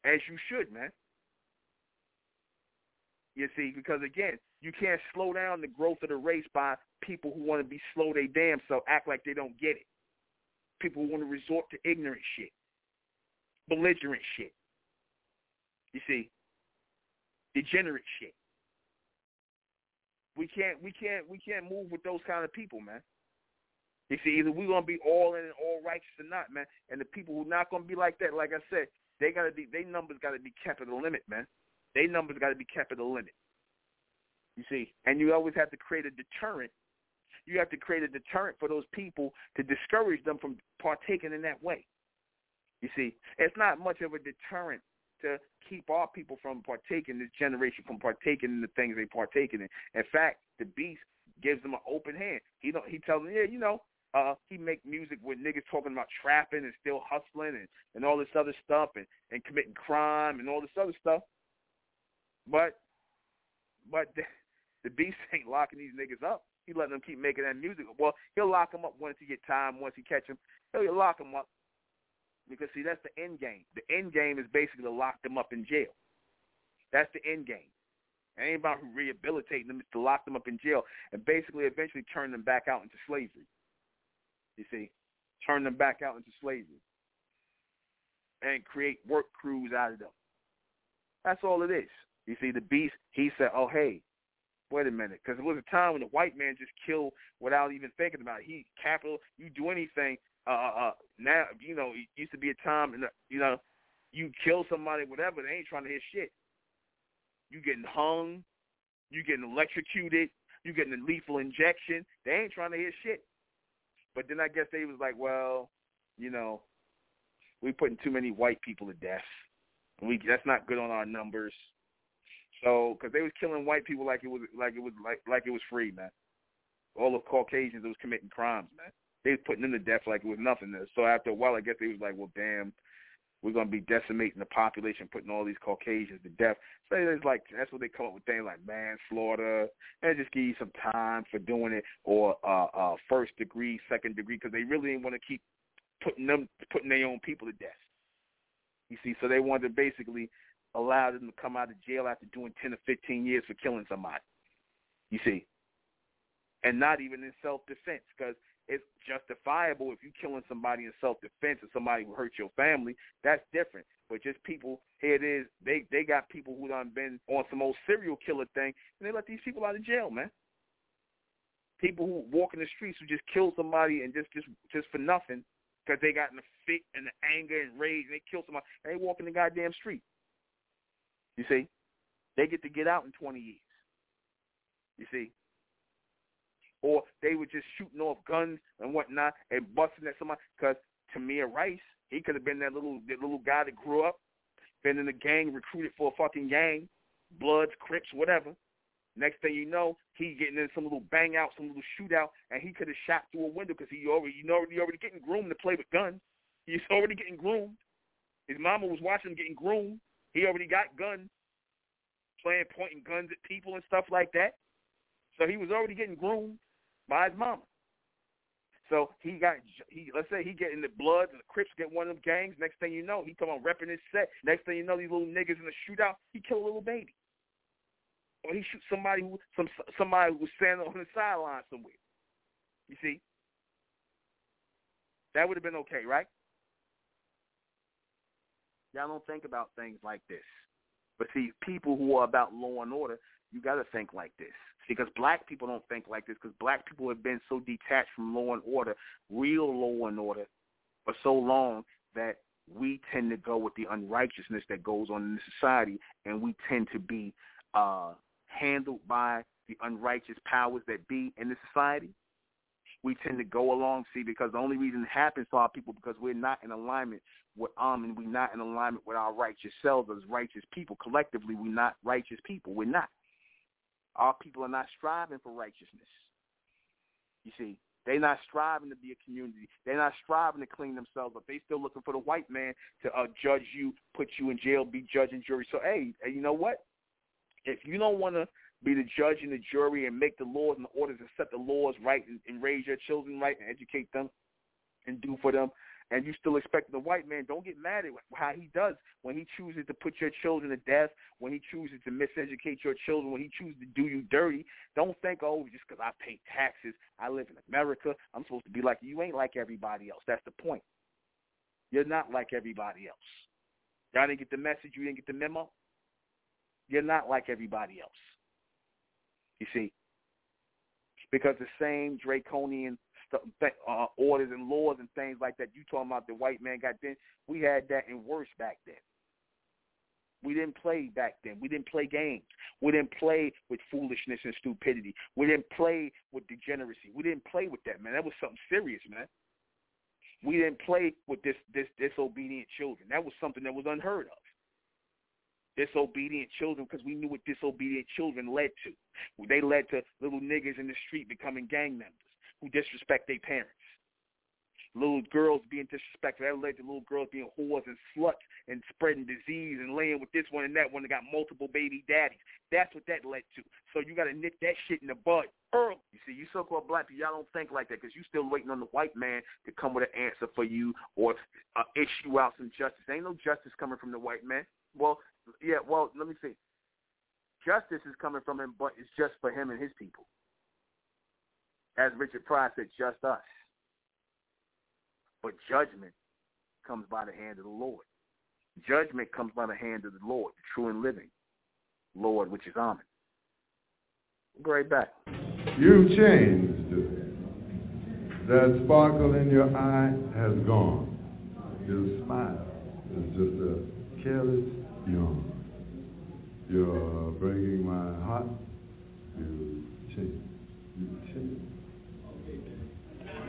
As you should, man. You see, because again, you can't slow down the growth of the race by people who want to be slow they damn so act like they don't get it. People who want to resort to ignorant shit, belligerent shit. You see, degenerate shit. We can't, we can't, we can't move with those kind of people, man. You see, either we're gonna be all in and all righteous or not, man. And the people who not gonna be like that, like I said, they gotta be, they numbers gotta be kept at a limit, man. They numbers gotta be kept at a limit. You see, and you always have to create a deterrent. You have to create a deterrent for those people to discourage them from partaking in that way. You see, it's not much of a deterrent to keep our people from partaking, this generation from partaking in the things they partaking in. In fact, the beast gives them an open hand. He don't. He tells them, yeah, you know, uh, he make music with niggas talking about trapping and still hustling and, and all this other stuff and, and committing crime and all this other stuff. But but the, the beast ain't locking these niggas up. He letting them keep making that music. Well, he'll lock them up once he get time, once he catch them. He'll lock them up because see, that's the end game. The end game is basically to lock them up in jail. That's the end game. It ain't about rehabilitating them; it's to lock them up in jail and basically eventually turn them back out into slavery. You see, turn them back out into slavery and create work crews out of them. That's all it is. You see, the beast, he said, oh, hey, wait a minute, because it was a time when the white man just killed without even thinking about it. He capital, you do anything, uh, uh, uh, now, you know, it used to be a time, and you know, you kill somebody, whatever, they ain't trying to hear shit. You getting hung, you getting electrocuted, you getting a lethal injection. They ain't trying to hear shit. But then I guess they was like, well, you know, we putting too many white people to death. We that's not good on our numbers. So, because they was killing white people like it was like it was like like it was free, man. All the Caucasians that was committing crimes, man they was putting them to death like it was nothing. So after a while, I guess they was like, well, damn, we're gonna be decimating the population, putting all these Caucasians to death. So it's like that's what they come up with things like manslaughter, and just give you some time for doing it, or uh, uh, first degree, second degree, because they really didn't want to keep putting them, putting their own people to death. You see, so they wanted to basically allow them to come out of jail after doing ten or fifteen years for killing somebody. You see, and not even in self defense, because it's justifiable if you're killing somebody in self-defense or somebody who hurt your family. That's different. But just people, here it is, they they got people who done been on some old serial killer thing, and they let these people out of jail, man. People who walk in the streets who just kill somebody and just just just for nothing because they got in the fit and the anger and rage and they kill somebody and they walk in the goddamn street. You see, they get to get out in 20 years. You see, or they were just shooting off guns and whatnot and busting at somebody. Because Tamir Rice, he could have been that little that little guy that grew up, been in the gang, recruited for a fucking gang, Bloods, Crips, whatever. Next thing you know, he getting in some little bang out, some little shootout, and he could have shot through a window because he already, you know, he already getting groomed to play with guns. He's already getting groomed. His mama was watching him getting groomed. He already got guns, playing pointing guns at people and stuff like that. So he was already getting groomed by his mama. So he got he let's say he get in the blood and the Crips get one of them gangs. Next thing you know, he come on repping his set. Next thing you know, these little niggas in the shootout, he kill a little baby, or he shoot somebody who some somebody who was standing on the sideline somewhere. You see, that would have been okay, right? Y'all don't think about things like this. But see, people who are about law and order, you got to think like this. Because black people don't think like this because black people have been so detached from law and order, real law and order, for so long that we tend to go with the unrighteousness that goes on in the society, and we tend to be uh, handled by the unrighteous powers that be in the society. We tend to go along, see, because the only reason it happens to our people because we're not in alignment with um, and we're not in alignment with our righteous selves as righteous people. Collectively, we're not righteous people. We're not. Our people are not striving for righteousness. You see, they're not striving to be a community. They're not striving to clean themselves up. They still looking for the white man to uh, judge you, put you in jail, be judge and jury. So, hey, you know what? If you don't want to be the judge and the jury and make the laws and the orders and set the laws right and, and raise your children right and educate them and do for them, and you still expect the white man, don't get mad at how he does when he chooses to put your children to death, when he chooses to miseducate your children, when he chooses to do you dirty. Don't think, oh, just because I pay taxes, I live in America, I'm supposed to be like you. ain't like everybody else. That's the point. You're not like everybody else. Y'all didn't get the message. You didn't get the memo. You're not like everybody else. You see, because the same draconian uh, orders and laws and things like that. You talking about the white man got then? We had that and worse back then. We didn't play back then. We didn't play games. We didn't play with foolishness and stupidity. We didn't play with degeneracy. We didn't play with that, man. That was something serious, man. We didn't play with this this disobedient children. That was something that was unheard of. Disobedient children, because we knew what disobedient children led to. They led to little niggas in the street becoming gang members who disrespect their parents. Little girls being disrespectful. That led to little girls being whores and sluts and spreading disease and laying with this one and that one that got multiple baby daddies. That's what that led to. So you got to nip that shit in the bud early. You see, you so-called black people, y'all don't think like that because you still waiting on the white man to come with an answer for you or uh, issue out some justice. Ain't no justice coming from the white man. Well, yeah, well, let me see. Justice is coming from him, but it's just for him and his people as Richard Pryor said, just us. But judgment comes by the hand of the Lord. Judgment comes by the hand of the Lord, the true and living Lord, which is Amen. We'll be right back. You've changed. That sparkle in your eye has gone. Your smile is just a careless yawn. You're breaking my heart. You changed. You changed.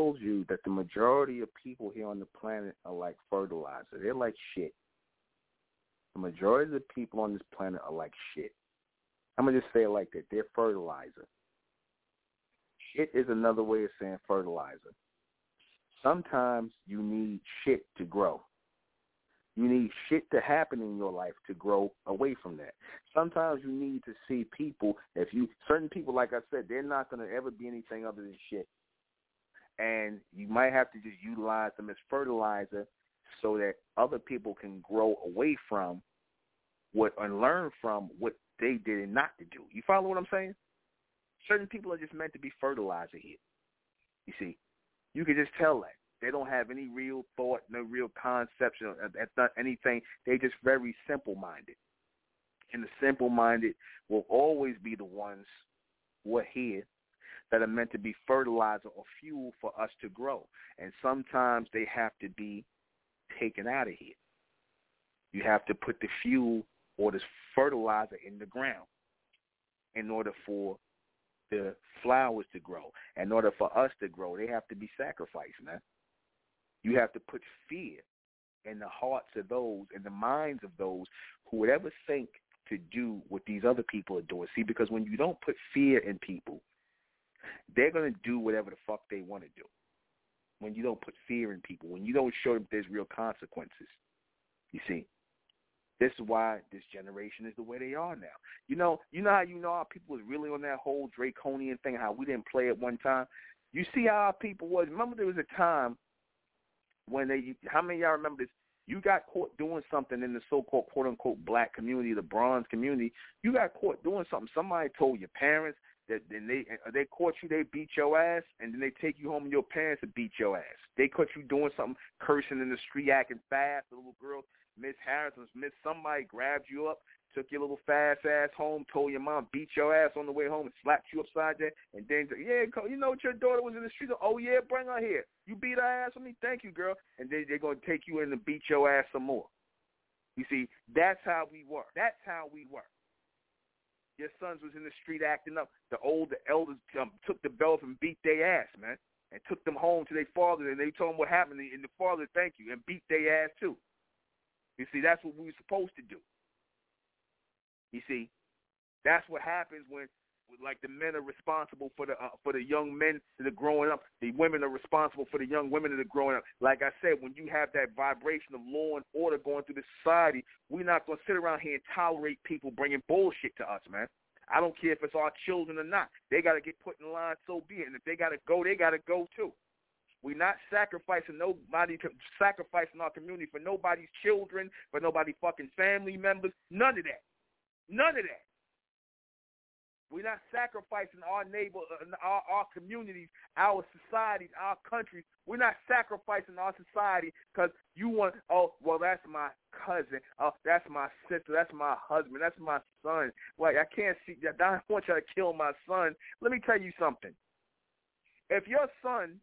Told you that the majority of people here on the planet are like fertilizer. They're like shit. The majority of the people on this planet are like shit. I'm gonna just say it like that. They're fertilizer. Shit is another way of saying fertilizer. Sometimes you need shit to grow. You need shit to happen in your life to grow away from that. Sometimes you need to see people. If you certain people, like I said, they're not going to ever be anything other than shit, and you might have to just utilize them as fertilizer so that other people can grow away from what and learn from what they did and not to do. You follow what I'm saying? Certain people are just meant to be fertilizer here. You see, you can just tell that. They don't have any real thought, no real conception. Not anything. They're just very simple-minded. And the simple-minded will always be the ones who are here that are meant to be fertilizer or fuel for us to grow. And sometimes they have to be taken out of here. You have to put the fuel or this fertilizer in the ground in order for the flowers to grow. In order for us to grow, they have to be sacrificed, man. You have to put fear in the hearts of those, in the minds of those who would ever think to do what these other people are doing. See, because when you don't put fear in people, they're going to do whatever the fuck they want to do. When you don't put fear in people, when you don't show them there's real consequences, you see. This is why this generation is the way they are now. You know, you know how you know how people was really on that whole draconian thing, how we didn't play at one time. You see how our people was. Remember, there was a time when they how many y'all remember this? You got caught doing something in the so-called quote-unquote black community, the bronze community. You got caught doing something. Somebody told your parents that then they uh, they caught you, they beat your ass, and then they take you home and your parents to beat your ass. They caught you doing something, cursing in the street, acting fast. The little girl, Miss Harrison, Miss somebody grabbed you up, took your little fast ass home, told your mom beat your ass on the way home and slapped you upside there, and then yeah, you know what your daughter was in the street. Oh yeah, bring her here. You beat her ass on me, thank you, girl. And then they're gonna take you in and beat your ass some more. You see, that's how we work. That's how we work. Your sons was in the street acting up. The older elders um, took the belt and beat their ass, man, and took them home to their father, and they told them what happened, and the father thank you, and beat their ass too. You see, that's what we were supposed to do. You see, that's what happens when like the men are responsible for the uh, for the young men that are growing up. The women are responsible for the young women that are growing up. Like I said, when you have that vibration of law and order going through the society, we're not going to sit around here and tolerate people bringing bullshit to us, man. I don't care if it's our children or not. They got to get put in line, so be it. And if they got to go, they got to go too. We're not sacrificing nobody, sacrificing our community for nobody's children, for nobody fucking family members. None of that. None of that. We're not sacrificing our neighbor, uh, our, our communities, our societies, our countries. We're not sacrificing our society because you want, oh, well, that's my cousin. Oh, that's my sister. That's my husband. That's my son. Like, I can't see. I want you to kill my son. Let me tell you something. If your son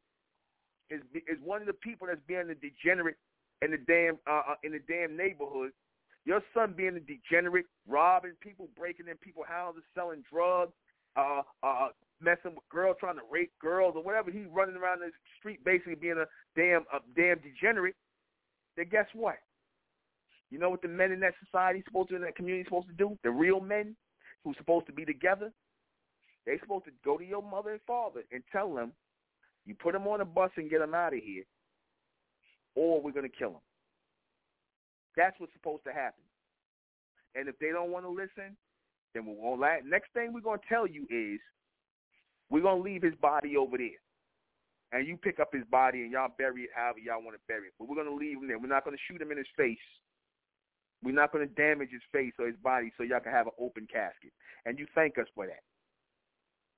is is one of the people that's being a degenerate in the damn uh, uh in the damn neighborhood, your son being a degenerate, robbing people, breaking in people's houses, selling drugs, uh, uh, messing with girls, trying to rape girls or whatever. He's running around the street basically being a damn a damn degenerate. Then guess what? You know what the men in that society supposed to in that community supposed to do? The real men who's supposed to be together. They supposed to go to your mother and father and tell them, you put them on a bus and get them out of here, or we're gonna kill them. That's what's supposed to happen. And if they don't want to listen, then we're gonna next thing we're gonna tell you is we're gonna leave his body over there. And you pick up his body and y'all bury it however y'all want to bury it. But we're gonna leave him there. We're not gonna shoot him in his face. We're not gonna damage his face or his body so y'all can have an open casket. And you thank us for that.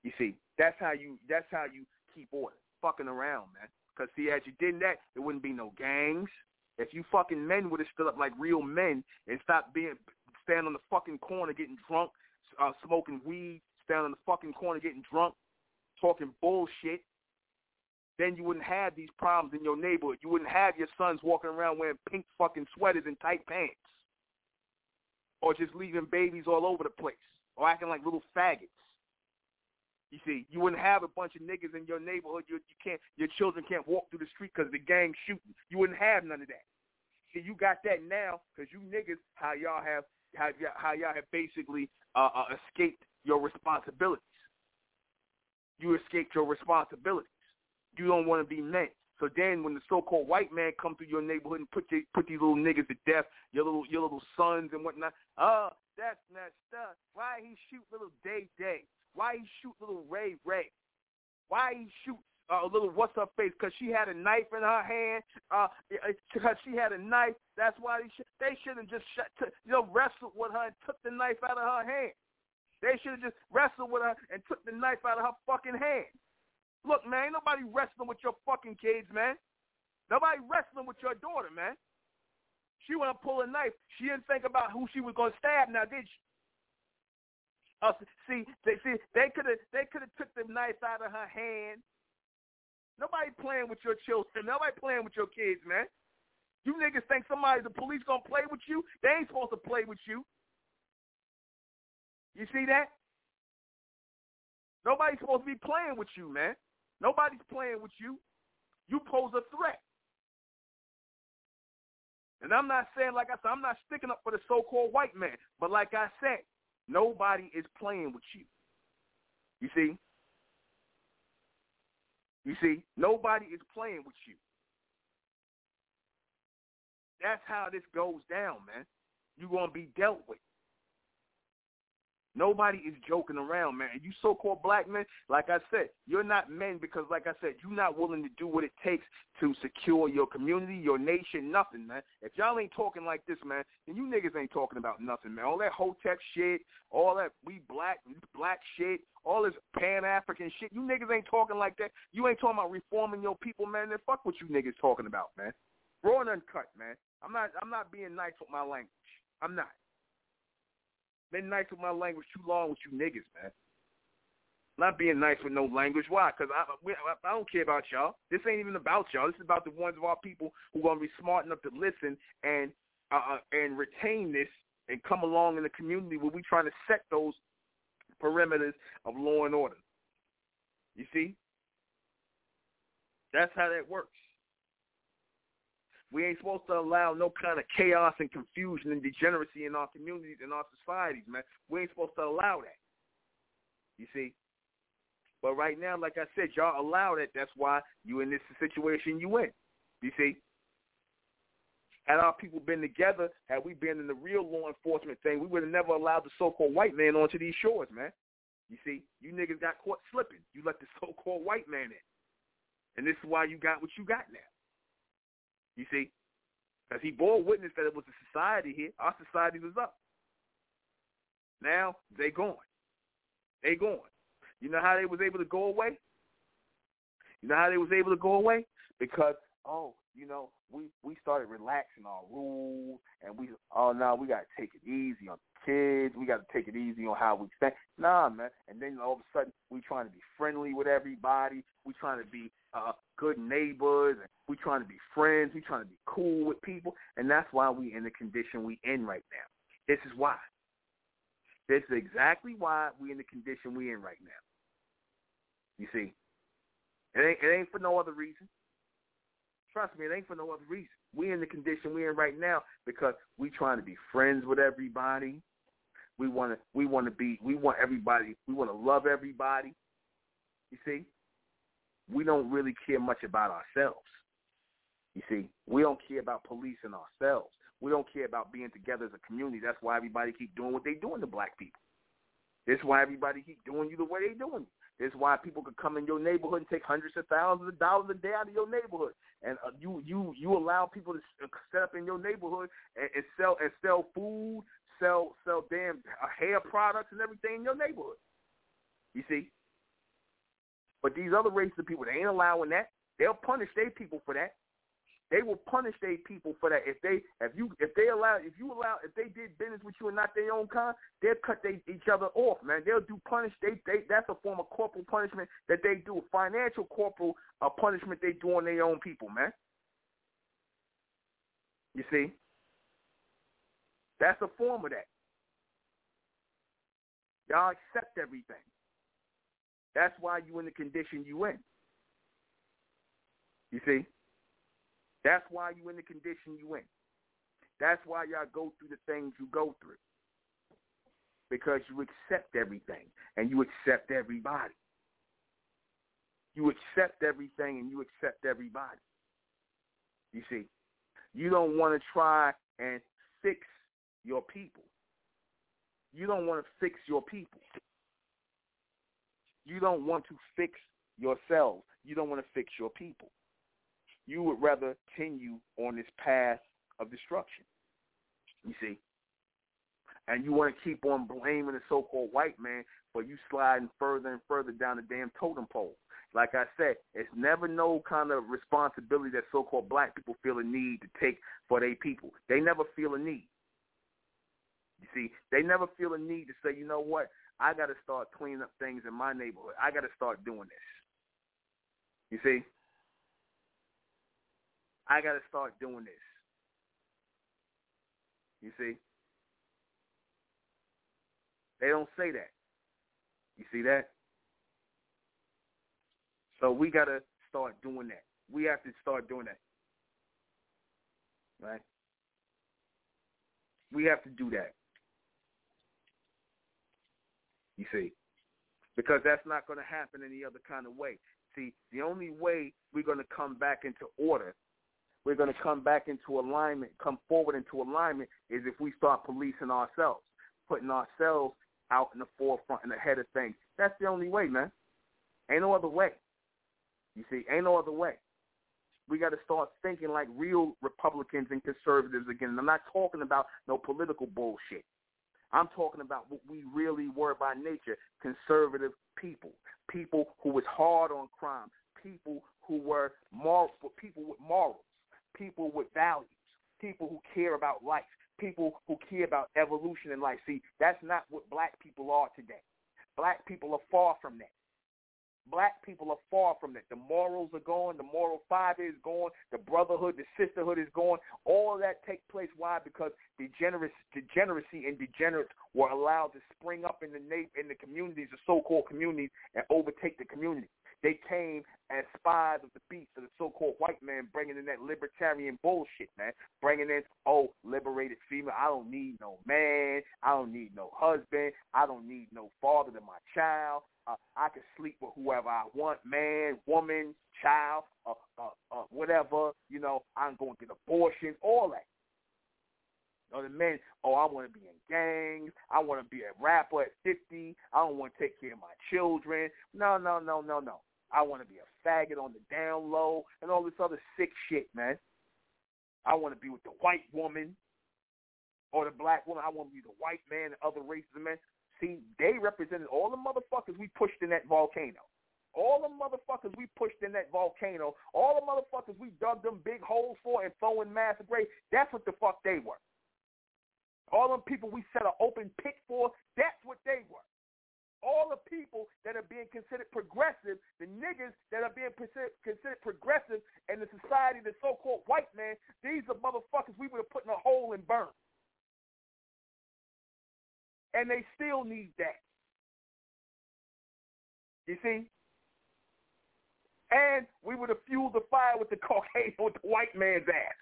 You see, that's how you that's how you keep order. Fucking around, man. Because see, as you did that, there wouldn't be no gangs. If you fucking men would have stood up like real men and stopped being stand on the fucking corner getting drunk, uh, smoking weed, stand on the fucking corner getting drunk, talking bullshit, then you wouldn't have these problems in your neighborhood. You wouldn't have your sons walking around wearing pink fucking sweaters and tight pants. Or just leaving babies all over the place. Or acting like little faggots. You see, you wouldn't have a bunch of niggas in your neighborhood. You, you can't, your children can't walk through the street because the gang shooting. You wouldn't have none of that. See, you got that now because you niggas, how y'all have, how, how y'all have basically uh, uh, escaped your responsibilities. You escaped your responsibilities. You don't want to be men. So then, when the so-called white man come through your neighborhood and put the, put these little niggas to death, your little your little sons and whatnot, oh, that's messed up. Why he shoot little Day Day? Why he shoot little Ray Ray? Why he shoot uh, little what's her face? Because she had a knife in her hand. Uh, because she had a knife. That's why they they should have just shut, you know wrestled with her and took the knife out of her hand. They should have just wrestled with her and took the knife out of her fucking hand. Look, man, nobody wrestling with your fucking kids, man. Nobody wrestling with your daughter, man. She want to pull a knife. She didn't think about who she was going to stab now, did she? Uh, see, they see they could have they could have took the knife out of her hand. Nobody playing with your children. Nobody playing with your kids, man. You niggas think somebody the police gonna play with you? They ain't supposed to play with you. You see that? Nobody's supposed to be playing with you, man. Nobody's playing with you. You pose a threat. And I'm not saying, like I said, I'm not sticking up for the so-called white man. But like I said, nobody is playing with you. You see? You see? Nobody is playing with you. That's how this goes down, man. You're going to be dealt with. Nobody is joking around, man. You so-called black men, like I said, you're not men because, like I said, you're not willing to do what it takes to secure your community, your nation, nothing, man. If y'all ain't talking like this, man, then you niggas ain't talking about nothing, man. All that Hotep shit, all that we black black shit, all this Pan-African shit, you niggas ain't talking like that. You ain't talking about reforming your people, man. Then fuck what you niggas talking about, man. Raw and uncut, man. I'm not I'm not being nice with my language. I'm not. Been nice with my language too long with you niggas, man. Not being nice with no language. Why? Because I, I, I don't care about y'all. This ain't even about y'all. This is about the ones of our people who are gonna be smart enough to listen and uh, uh, and retain this and come along in the community where we trying to set those perimeters of law and order. You see? That's how that works. We ain't supposed to allow no kind of chaos and confusion and degeneracy in our communities and our societies, man. We ain't supposed to allow that. You see? But right now, like I said, y'all allow that. That's why you in this situation you in. You see? Had our people been together, had we been in the real law enforcement thing, we would have never allowed the so-called white man onto these shores, man. You see, you niggas got caught slipping. You let the so-called white man in. And this is why you got what you got now. You see? Because he bore witness that it was a society here. Our society was up. Now they gone. They gone. You know how they was able to go away? You know how they was able to go away? Because oh, you know, we we started relaxing our rules, and we oh no, we got to take it easy on kids. We got to take it easy on how we think. Nah, man. And then all of a sudden, we trying to be friendly with everybody. We trying to be uh, good neighbors, and we trying to be friends. We trying to be cool with people, and that's why we in the condition we in right now. This is why. This is exactly why we in the condition we in right now. You see, it ain't it ain't for no other reason. Trust me, it ain't for no other reason. We in the condition we in right now because we trying to be friends with everybody. We want to we want to be we want everybody we want to love everybody. You see, we don't really care much about ourselves. You see, we don't care about policing ourselves. We don't care about being together as a community. That's why everybody keep doing what they doing to black people. That's why everybody keep doing you the way they doing. It's why people could come in your neighborhood and take hundreds of thousands of dollars a day out of your neighborhood, and uh, you you you allow people to uh, set up in your neighborhood and, and sell and sell food, sell sell damn uh, hair products and everything in your neighborhood. You see, but these other races of people, they ain't allowing that. They'll punish their people for that. They will punish their people for that. If they if you if they allow if you allow if they did business with you and not their own kind, they'll cut they, each other off, man. They'll do punish they they that's a form of corporal punishment that they do. Financial corporal uh, punishment they do on their own people, man. You see? That's a form of that. Y'all accept everything. That's why you in the condition you in. You see? That's why you in the condition you in. That's why y'all go through the things you go through. Because you accept everything and you accept everybody. You accept everything and you accept everybody. You see? You don't want to try and fix your people. You don't want to fix your people. You don't want to fix yourselves. You don't want to fix your people. You would rather continue on this path of destruction. You see? And you want to keep on blaming the so-called white man for you sliding further and further down the damn totem pole. Like I said, it's never no kind of responsibility that so-called black people feel a need to take for their people. They never feel a need. You see, they never feel a need to say, you know what, I got to start cleaning up things in my neighborhood. I got to start doing this. You see, I got to start doing this. You see, they don't say that. You see that? So we got to start doing that. We have to start doing that. Right? We have to do that. You see, because that's not going to happen any other kind of way. See, the only way we're going to come back into order, we're going to come back into alignment, come forward into alignment, is if we start policing ourselves, putting ourselves out in the forefront and ahead of things. That's the only way, man. Ain't no other way. You see, ain't no other way. We got to start thinking like real Republicans and conservatives again. And I'm not talking about no political bullshit. I'm talking about what we really were by nature, conservative people, people who was hard on crime, people who were moral, people with morals, people with values, people who care about life, people who care about evolution in life. See, that's not what black people are today. Black people are far from that. Black people are far from that. The morals are gone. The moral fiber is gone. The brotherhood, the sisterhood is gone. All of that take place. Why? Because degeneracy, degeneracy and degenerates were allowed to spring up in the nape in the communities, the so-called communities, and overtake the community. They came as spies of the beast of the so-called white man, bringing in that libertarian bullshit, man. Bringing in, oh, liberated female. I don't need no man. I don't need no husband. I don't need no father to my child. Uh, I can sleep with whoever I want, man, woman, child, uh, uh, uh, whatever. You know, I'm going to get abortion, all that. You know, the men, oh, I want to be in gangs. I want to be a rapper at 50. I don't want to take care of my children. No, no, no, no, no. I want to be a faggot on the down low and all this other sick shit, man. I want to be with the white woman or the black woman. I want to be the white man and other races of men. See, they represented all the motherfuckers we pushed in that volcano. All the motherfuckers we pushed in that volcano, all the motherfuckers we dug them big holes for and throwing mass grave, that's what the fuck they were. All them people we set an open pit for, that's what they were. All the people that are being considered progressive, the niggas that are being considered, progressive in the society, the so-called white man, these are motherfuckers we would have put in a hole and burned and they still need that. You see? And we would have fueled the fire with the Caucasian, with the white man's ass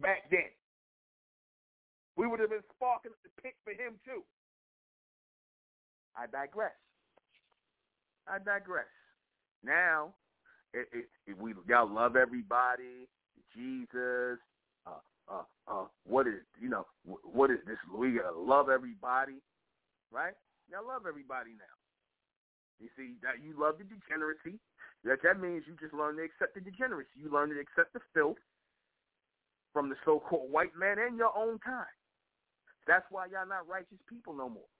back then. We would have been sparking the pit for him too. I digress. I digress. Now, it, it, it, we y'all love everybody, Jesus. Uh, uh, uh, what is you know what is this? We gotta love everybody right? Y'all love everybody now. You see that you love the degeneracy. That that means you just learn to accept the degeneracy. You learn to accept the filth from the so-called white man and your own kind. That's why y'all not righteous people no more.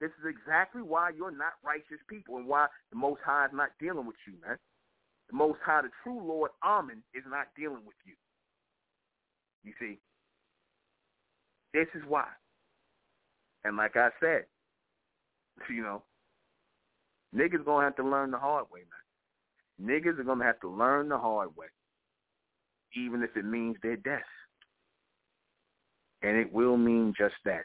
This is exactly why you're not righteous people and why the Most High is not dealing with you, man. The Most High, the true Lord Amen, is not dealing with you. You see, this is why. And like I said, you know, niggas gonna have to learn the hard way, man. Niggas are gonna have to learn the hard way, even if it means their death. And it will mean just that.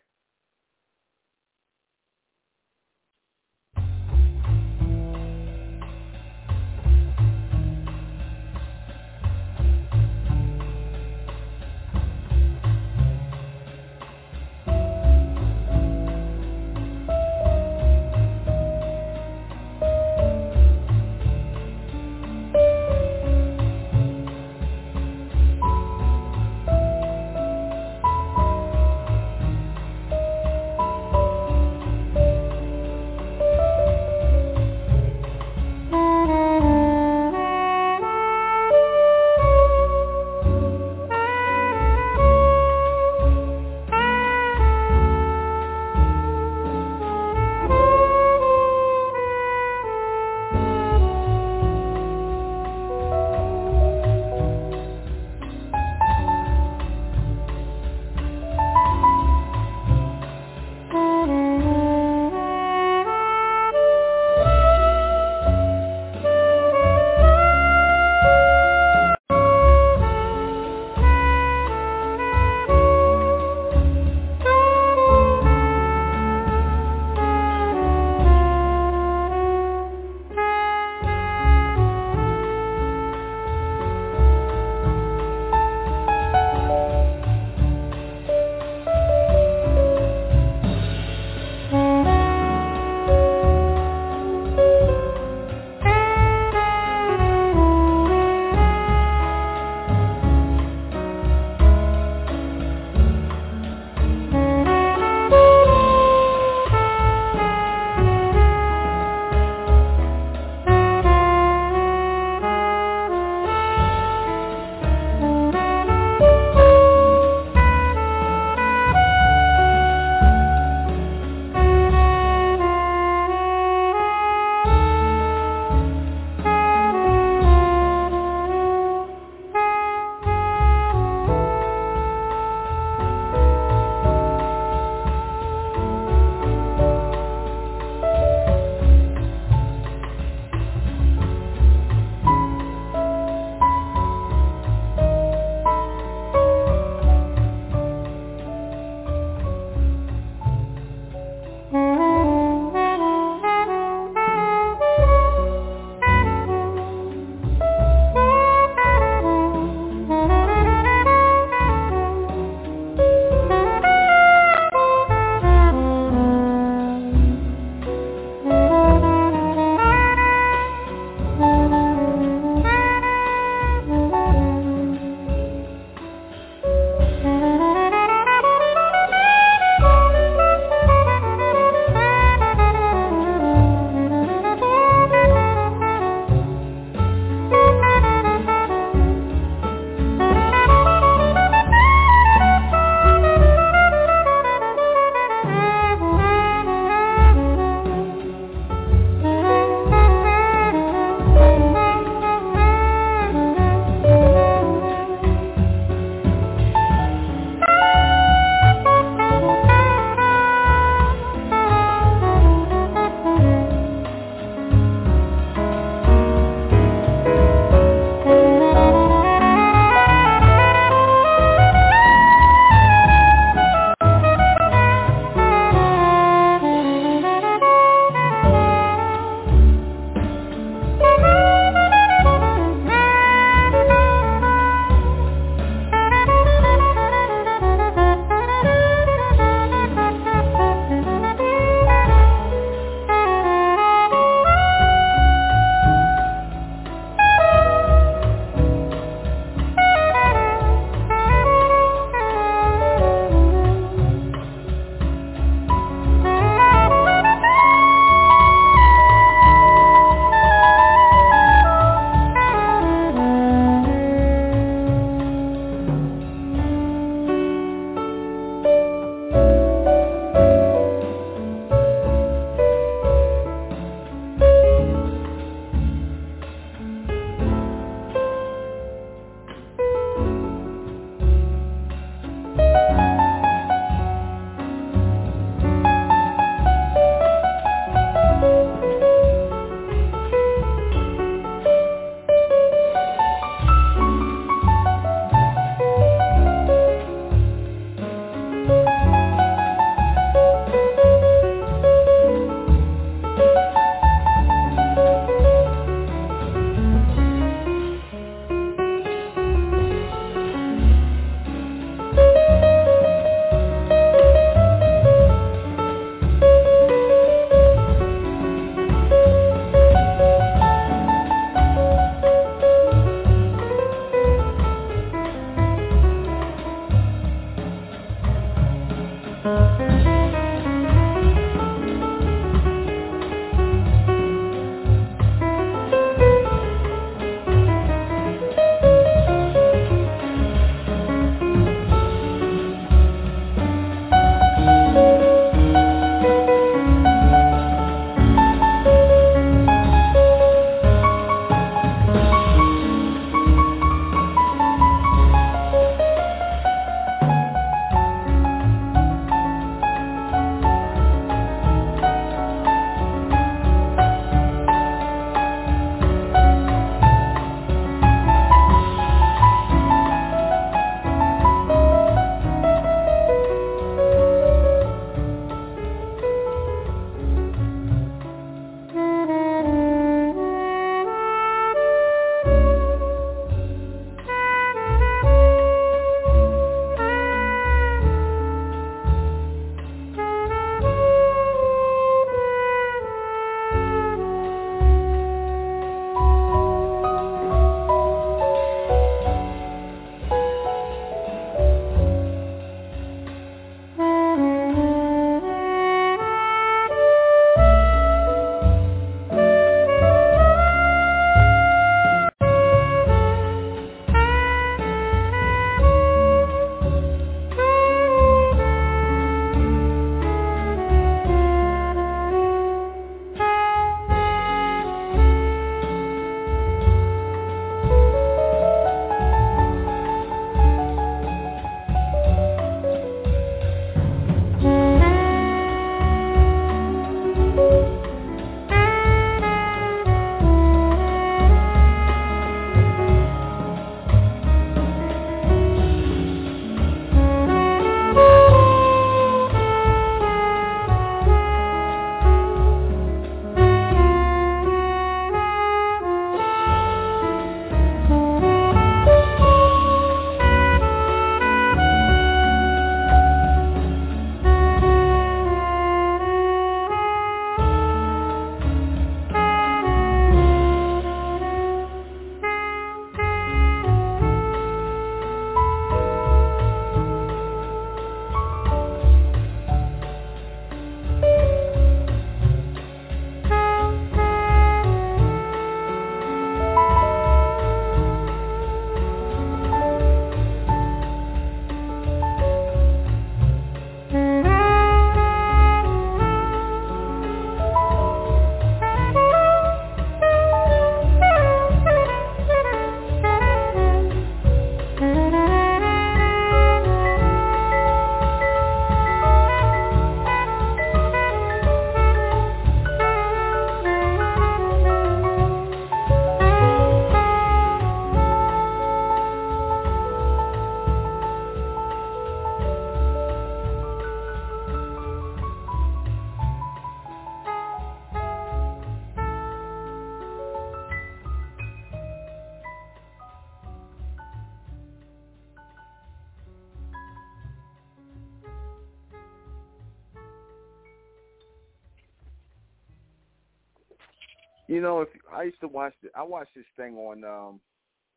Know, if I used to watch, the, I watched this thing on um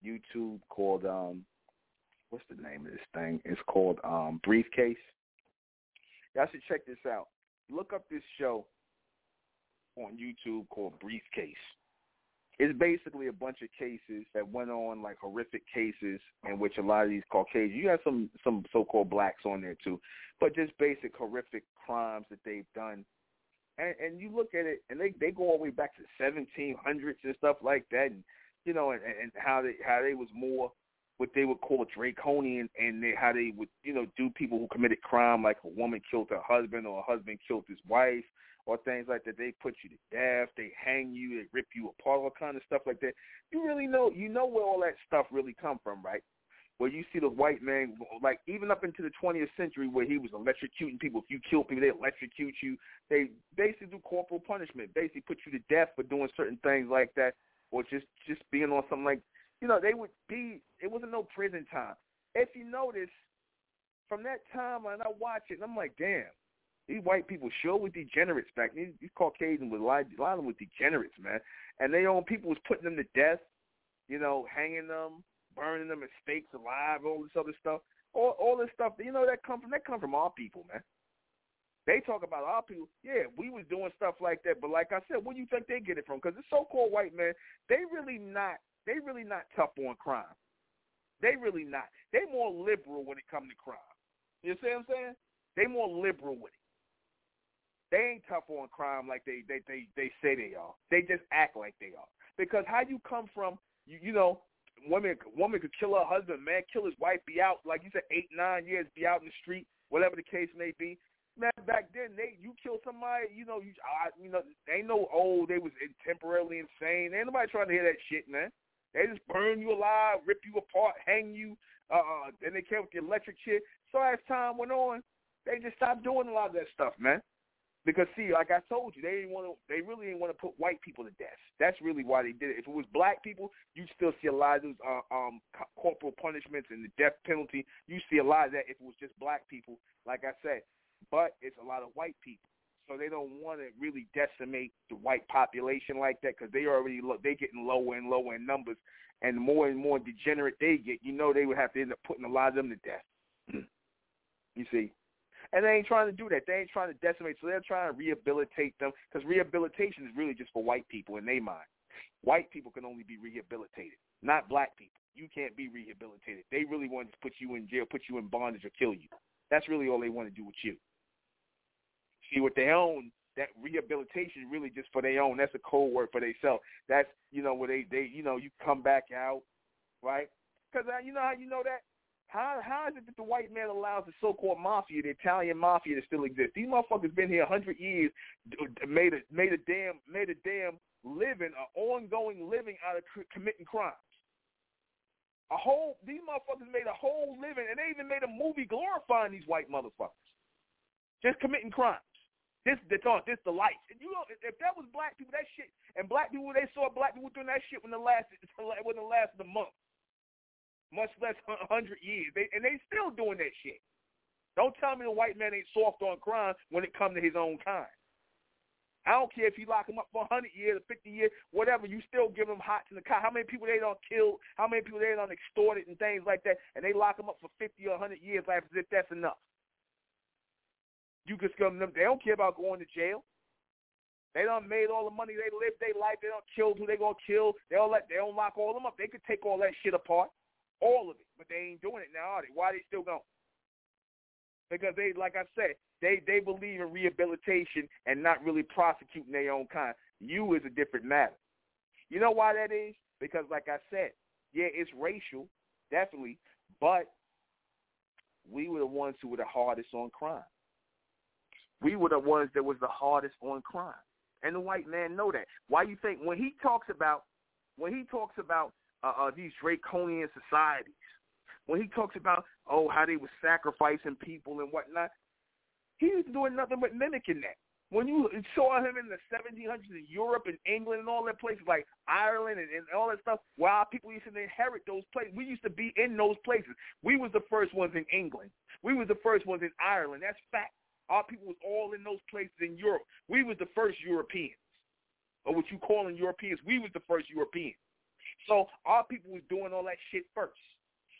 YouTube called um, what's the name of this thing? It's called um Briefcase. Y'all should check this out. Look up this show on YouTube called Briefcase. It's basically a bunch of cases that went on, like horrific cases in which a lot of these Caucasians, you have some some so-called blacks on there too, but just basic horrific crimes that they've done. And, and you look at it, and they they go all the way back to 1700s and stuff like that, and you know, and, and how they how they was more what they would call draconian, and they, how they would you know do people who committed crime, like a woman killed her husband or a husband killed his wife, or things like that. They put you to death, they hang you, they rip you apart, all kind of stuff like that. You really know, you know where all that stuff really come from, right? Where you see the white man, like even up into the 20th century, where he was electrocuting people. If you kill people, they electrocute you. They basically do corporal punishment, basically put you to death for doing certain things like that, or just just being on something like, you know, they would be. It wasn't no prison time. If you notice, from that time, and I watch it, and I'm like, damn, these white people sure were degenerates back then. These Caucasians was a lot, a lot of them were degenerates, man. And they own people was putting them to death, you know, hanging them, burning them as stakes alive, all this other stuff. All all this stuff, you know, that come from that come from our people, man. They talk about our people. Yeah, we was doing stuff like that, but like I said, where do you think they get it from? Because the so-called white man, they really not, they really not tough on crime. They really not. They more liberal when it comes to crime. You see what I'm saying? They more liberal with it. They ain't tough on crime like they they they they say they are. They just act like they are. Because how you come from you you know woman woman could kill her husband, man kill his wife, be out like you said eight nine years, be out in the street, whatever the case may be. Man, back then they you kill somebody, you know you I, you know they no old they was temporarily insane. Ain't nobody trying to hear that shit, man. They just burn you alive, rip you apart, hang you, uh, and they came with the electric shit. So as time went on, they just stopped doing a lot of that stuff, man. Because see, like I told you, they didn't want to. They really didn't want to put white people to death. That's really why they did it. If it was black people, you still see a lot of those uh, um, corporal punishments and the death penalty. You see a lot of that if it was just black people, like I said. But it's a lot of white people, so they don't want to really decimate the white population like that because they already look they getting lower and lower in numbers, and the more and more degenerate they get, you know they would have to end up putting a lot of them to death. you see, and they ain't trying to do that. They ain't trying to decimate. So they're trying to rehabilitate them because rehabilitation is really just for white people in their mind. White people can only be rehabilitated, not black people. You can't be rehabilitated. They really want to put you in jail, put you in bondage, or kill you. That's really all they want to do with you. See, what they own, that rehabilitation really just for their own. That's a code word for themselves. That's you know where they they you know you come back out, right? Because uh, you know how you know that how how is it that the white man allows the so-called mafia, the Italian mafia, to still exist? These motherfuckers been here a hundred years, made a made a damn made a damn living, an ongoing living out of committing crimes. A whole these motherfuckers made a whole living, and they even made a movie glorifying these white motherfuckers, just committing crimes. This the talk, this the life. And you know, if that was black people, that shit, and black people, they saw black people doing that shit when the last when the last the month much less 100 years. They, and they still doing that shit. Don't tell me the white man ain't soft on crime when it comes to his own kind. I don't care if you lock him up for 100 years or 50 years, whatever, you still give him hot in the car. How many people they don't kill? How many people they don't extorted and things like that, and they lock him up for 50 or 100 years like as if that's enough. You can scum them. They don't care about going to jail. They don't made all the money. They live their life. They don't kill who they gonna kill. They don't let. They don't lock all them up. They could take all that shit apart all of it, but they ain't doing it now, are they? Why are they still going? Because they, like I said, they they believe in rehabilitation and not really prosecuting their own kind. You is a different matter. You know why that is? Because, like I said, yeah, it's racial, definitely, but we were the ones who were the hardest on crime. We were the ones that was the hardest on crime, and the white man know that. Why you think when he talks about when he talks about uh, uh, these draconian societies. When he talks about oh how they were sacrificing people and whatnot, he was doing nothing but mimicking that. When you saw him in the 1700s in Europe and England and all that places like Ireland and, and all that stuff, wow, people used to inherit those places. We used to be in those places. We was the first ones in England. We was the first ones in Ireland. That's fact. Our people was all in those places in Europe. We was the first Europeans. or what you calling Europeans. We was the first Europeans. So our people was doing all that shit first.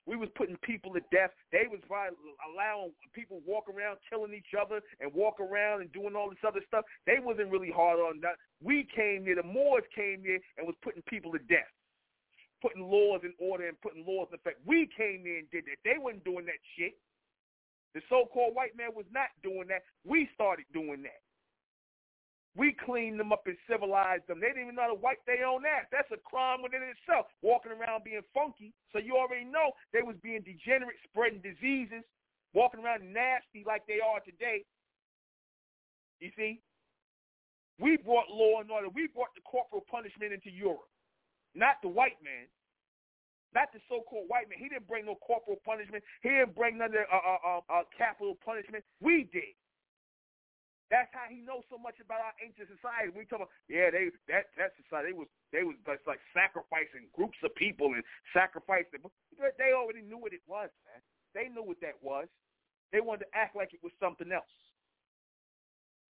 We was putting people to death. They was allowing people walk around killing each other and walk around and doing all this other stuff. They wasn't really hard on that. We came here, the Moors came here and was putting people to death, putting laws in order and putting laws in effect. We came here and did that. They wasn't doing that shit. The so-called white man was not doing that. We started doing that. We cleaned them up and civilized them. They didn't even know how to wipe their own ass. That's a crime within itself, walking around being funky. So you already know they was being degenerate, spreading diseases, walking around nasty like they are today. You see? We brought law and order. We brought the corporal punishment into Europe, not the white man. Not the so-called white man. He didn't bring no corporal punishment. He didn't bring none of uh, uh, uh, uh capital punishment. We did. That's how he knows so much about our ancient society. We talk about, yeah, they that that society they was they was just like sacrificing groups of people and sacrificing. They already knew what it was, man. They knew what that was. They wanted to act like it was something else.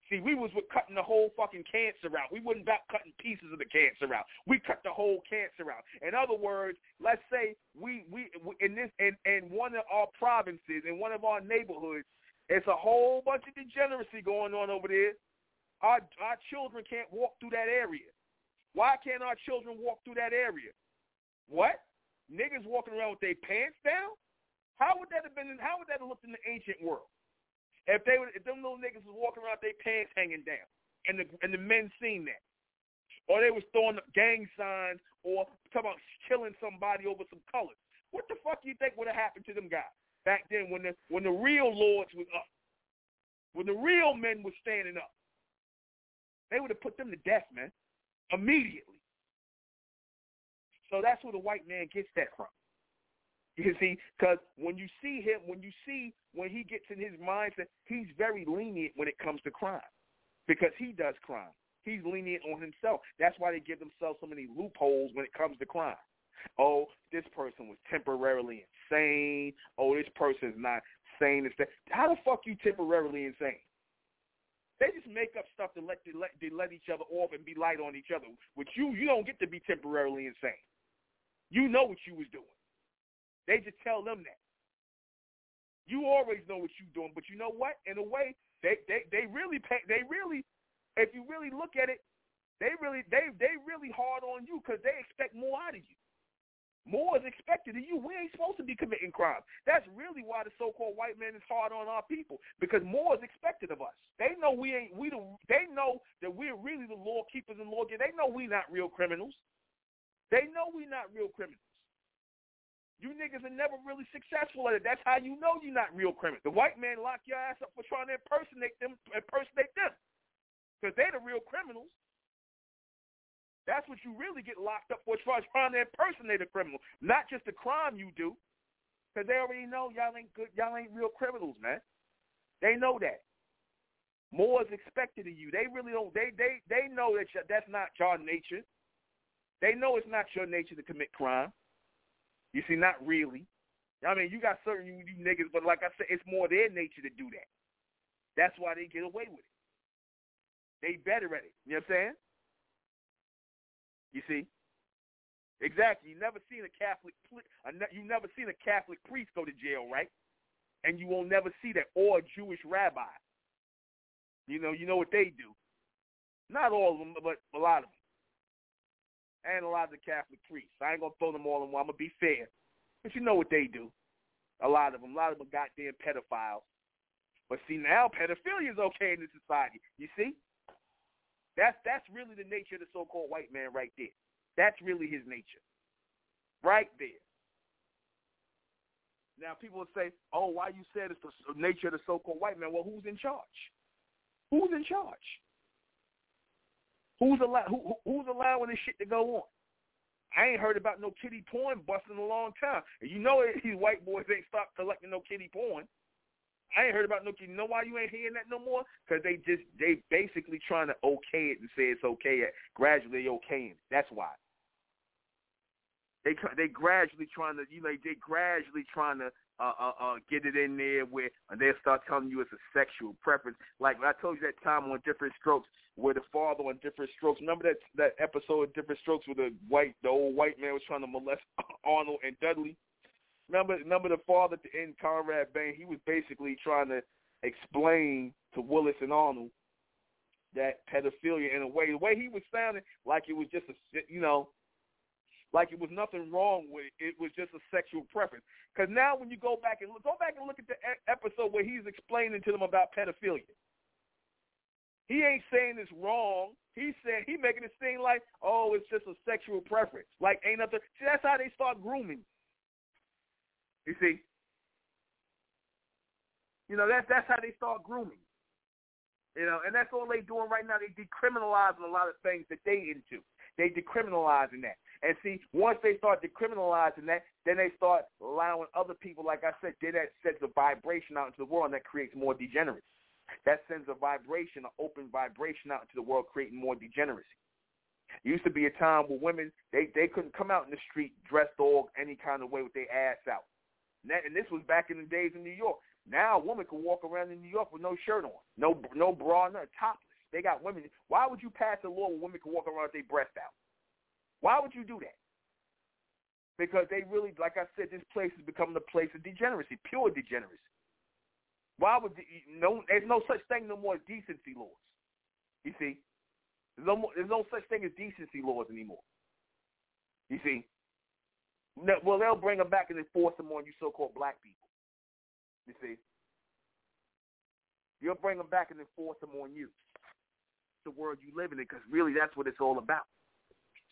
See, we was with cutting the whole fucking cancer out. We wasn't about cutting pieces of the cancer out. We cut the whole cancer out. In other words, let's say we we in this in, in one of our provinces, in one of our neighborhoods, it's a whole bunch of degeneracy going on over there. Our our children can't walk through that area. Why can't our children walk through that area? What? Niggas walking around with their pants down? How would that have been? How would that have looked in the ancient world? If they were, if them little niggas was walking around with their pants hanging down, and the and the men seen that, or they was throwing up gang signs, or talking about killing somebody over some colors, what the fuck do you think would have happened to them guys? Back then when the when the real lords was up, when the real men was standing up. They would have put them to death, man, immediately. So that's where the white man gets that from. You see, because when you see him, when you see when he gets in his mindset, he's very lenient when it comes to crime, because he does crime. He's lenient on himself. That's why they give themselves so many loopholes when it comes to crime. Oh, this person was temporarily insane. Oh, this person's not sane. How the fuck you temporarily insane? They just make up stuff to let, to let to let each other off and be light on each other. With you, you don't get to be temporarily insane. You know what you was doing. They just tell them that. You always know what you're doing, but you know what? In a way, they they they really pay, they really, if you really look at it, they really they they really hard on you because they expect more out of you. More is expected of you. We ain't supposed to be committing crimes. That's really why the so-called white man is hard on our people because more is expected of us. They know we ain't we the, they know that we're really the law keepers and law They know we're not real criminals. They know we're not real criminals. You niggas are never really successful at it. That's how you know you're not real criminals. The white man lock your ass up for trying to impersonate them, impersonate them, because they the real criminals. That's what you really get locked up for, trying to impersonate a criminal, not just the crime you do, because they already know y'all ain't good, y'all ain't real criminals, man. They know that. More is expected of you. They really don't. They they they know that that's not your nature. They know it's not your nature to commit crime. You see, not really. I mean, you got certain you, you niggas, but like I said, it's more their nature to do that. That's why they get away with it. They better at it. You know what I'm saying? You see? Exactly. You never seen a Catholic, you never seen a Catholic priest go to jail, right? And you will never see that, or a Jewish rabbi. You know, you know what they do. Not all of them, but a lot of them. And a lot of the Catholic priests. I ain't gonna throw them all in one. I'm gonna be fair, but you know what they do. A lot of them. A lot of them goddamn pedophiles. But see, now pedophilia is okay in this society. You see? That's that's really the nature of the so-called white man right there. That's really his nature, right there. Now people will say, "Oh, why you said it's the nature of the so-called white man?" Well, who's in charge? Who's in charge? Who's allow who, who's allowing this shit to go on? I ain't heard about no kiddie porn busting in a long time. And you know these white boys ain't stopped collecting no kiddie porn. I ain't heard about no. You know why you ain't hearing that no more? Because they just they basically trying to okay it and say it's okay. Gradually okaying. That's why. they they gradually trying to you know they gradually trying to uh, uh, uh, get it in there where they start telling you it's a sexual preference. Like when I told you that time on Diff'rent Strokes, where the father on Diff'rent Strokes. Remember that that episode of Diff'rent Strokes where the white the old white man was trying to molest Arnold and Dudley. Remember remember the father in Conrad Bain. He was basically trying to explain to Willis and Arnold that pedophilia in a way. The way he was sounding like it was just a you know like it was nothing wrong with it. It was just a sexual preference. Because now when you go back and look, go back and look at the episode where he's explaining to them about pedophilia. He ain't saying it's wrong. He's saying he making it seem like, oh, it's just a sexual preference. Like ain't nothing. See, that's how they start grooming. You see. You know, that's that's how they start grooming. You know, and that's all they doing right now. They decriminalizing a lot of things that they into. They decriminalizing that. And see, once they start decriminalizing that, then they start allowing other people, like I said, then that sends a vibration out into the world and that creates more degeneracy. That sends a vibration, an open vibration out into the world, creating more degeneracy. It used to be a time where women they they couldn't come out in the street dressed all any kind of way with their ass out. And, this was back in the days in New York. Now a woman can walk around in New York with no shirt on, no no bra, no topless. They got women. Why would you pass a law where women can walk around with their breast out? Why would you do that? Because they really, like I said, this place is becoming a place of degeneracy, pure degeneracy. Why would no? There's no such thing no more as decency laws. You see, there's no more, there's no such thing as decency laws anymore. You see, well they'll bring them back and enforce them on you so-called black people. You see, you'll bring them back and enforce them on you. The world you live in, because really that's what it's all about.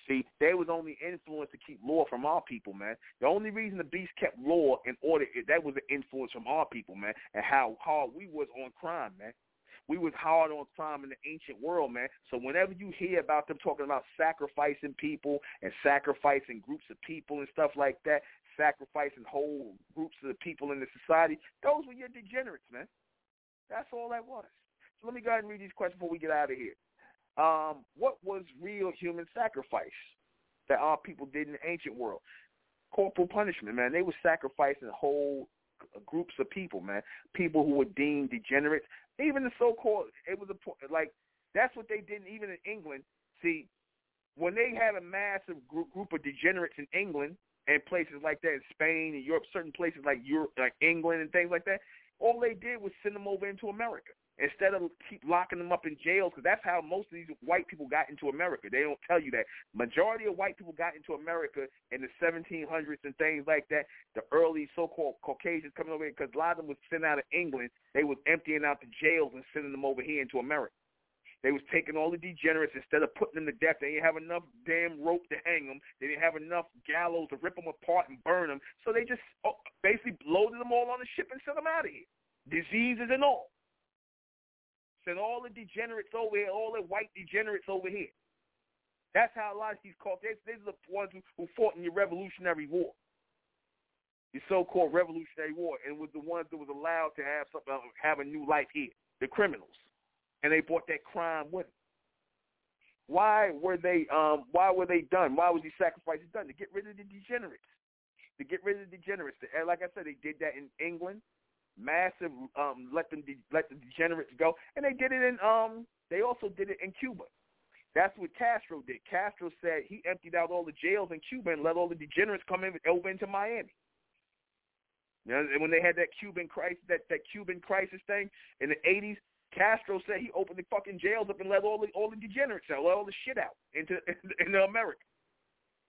See, they was only influenced to keep law from our people, man. The only reason the beast kept law in order that was an influence from our people, man, and how hard we was on crime, man. We was hard on time in the ancient world, man. So whenever you hear about them talking about sacrificing people and sacrificing groups of people and stuff like that, sacrificing whole groups of people in the society, those were your degenerates, man. That's all that was. So let me go ahead and read these questions before we get out of here um, what was real human sacrifice that our people did in the ancient world? Corporal punishment, man. They were sacrificing whole groups of people, man. People who were deemed degenerates. Even the so-called, it was a like that's what they did even in England. See, when they had a massive group, group of degenerates in England and places like that in Spain and Europe, certain places like Europe, like England and things like that, all they did was send them over into America instead of keep locking them up in jails because that's how most of these white people got into America. They don't tell you that. Majority of white people got into America in the 1700s and things like that. The early so-called Caucasians coming over here because a lot of them was sent out of England. They was emptying out the jails and sending them over here into America. They was taking all the degenerates instead of putting them to death. They didn't have enough damn rope to hang them. They didn't have enough gallows to rip them apart and burn them. So they just oh, basically loaded them all on the ship and sent them out of here, diseases and all. Send all the degenerates over here, all the white degenerates over here. That's how a lot of these Caucasians, these are the ones who, who fought in your Revolutionary War. The so-called Revolutionary War, and was the ones that was allowed to have something, have a new life here. The criminals, and they brought that crime with them. Why were they? Um, why were they done? Why was these sacrifices done? To get rid of the degenerates. To get rid of the degenerates. And like I said, they did that in England massive um let them de- let the degenerates go and they did it in um they also did it in Cuba that's what Castro did Castro said he emptied out all the jails in Cuba and let all the degenerates come in over into Miami you know, when they had that Cuban crisis that that Cuban crisis thing in the 80s Castro said he opened the fucking jails up and let all the all the degenerates out, let all the shit out into into America.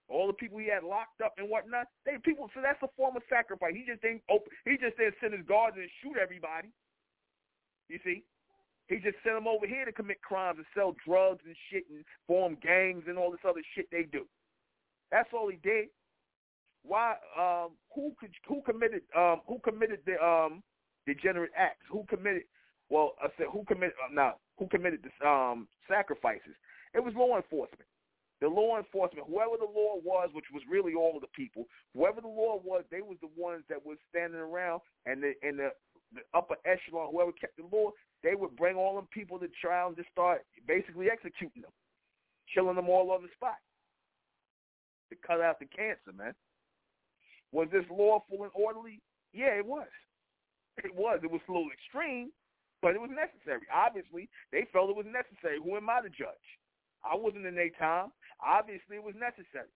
All the people he had locked up and whatnot, they people. So that's a form of sacrifice. He just didn't open. He just didn't send his guards and shoot everybody. You see, he just sent them over here to commit crimes and sell drugs and shit and form gangs and all this other shit they do. That's all he did. Why? Um, who could? Who committed? Um, who committed the um, degenerate acts? Who committed? Well, I said who committed? Uh, now, who committed the um, sacrifices? It was law enforcement the law enforcement, whoever the law was, which was really all of the people, whoever the law was, they was the ones that was standing around, and the and the, the upper echelon, whoever kept the law, they would bring all them people to trial and just start basically executing them, killing them all on the spot. to cut out the cancer, man. Was this lawful and orderly? Yeah, it was. It was. It was a little extreme, but it was necessary. Obviously, they felt it was necessary. Who am I to judge? I wasn't in their time. Obviously, it was necessary.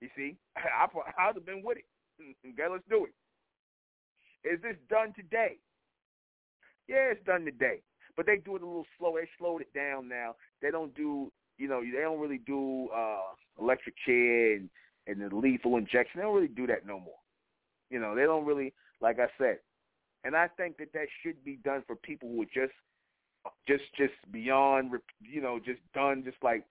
You see, I, I'd have been with it. Okay, let's do it. Is this done today? Yeah, it's done today. But they do it a little slow. They slowed it down now. They don't do, you know, they don't really do uh electric chair and, and the lethal injection. They don't really do that no more. You know, they don't really, like I said. And I think that that should be done for people who are just, just, just beyond, you know, just done, just like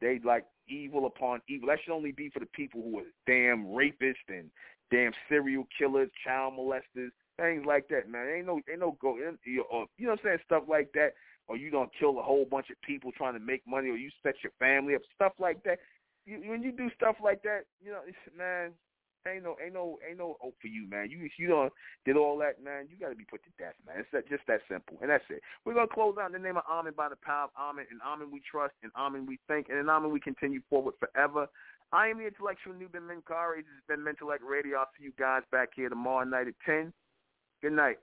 they like evil upon evil. That should only be for the people who are damn rapists and damn serial killers, child molesters, things like that, man. Ain't no, ain't no go, you know what I'm saying, stuff like that. Or you don't kill a whole bunch of people trying to make money, or you set your family up, stuff like that. You, when you do stuff like that, you know, man, ain't no, ain't no, ain't no hope for you, man. You, you don't did all that, man. You got to be put to death, man. It's that, just that simple, and that's it. We're gonna close out in the name of Amen by the power of Amen, and Amen we trust, and Amen we think, and in Amen we continue forward forever. I am the intellectual Nuben Menkarayzz. This has been Mentellect Radio. I'll see you guys back here tomorrow night at 10. Good night.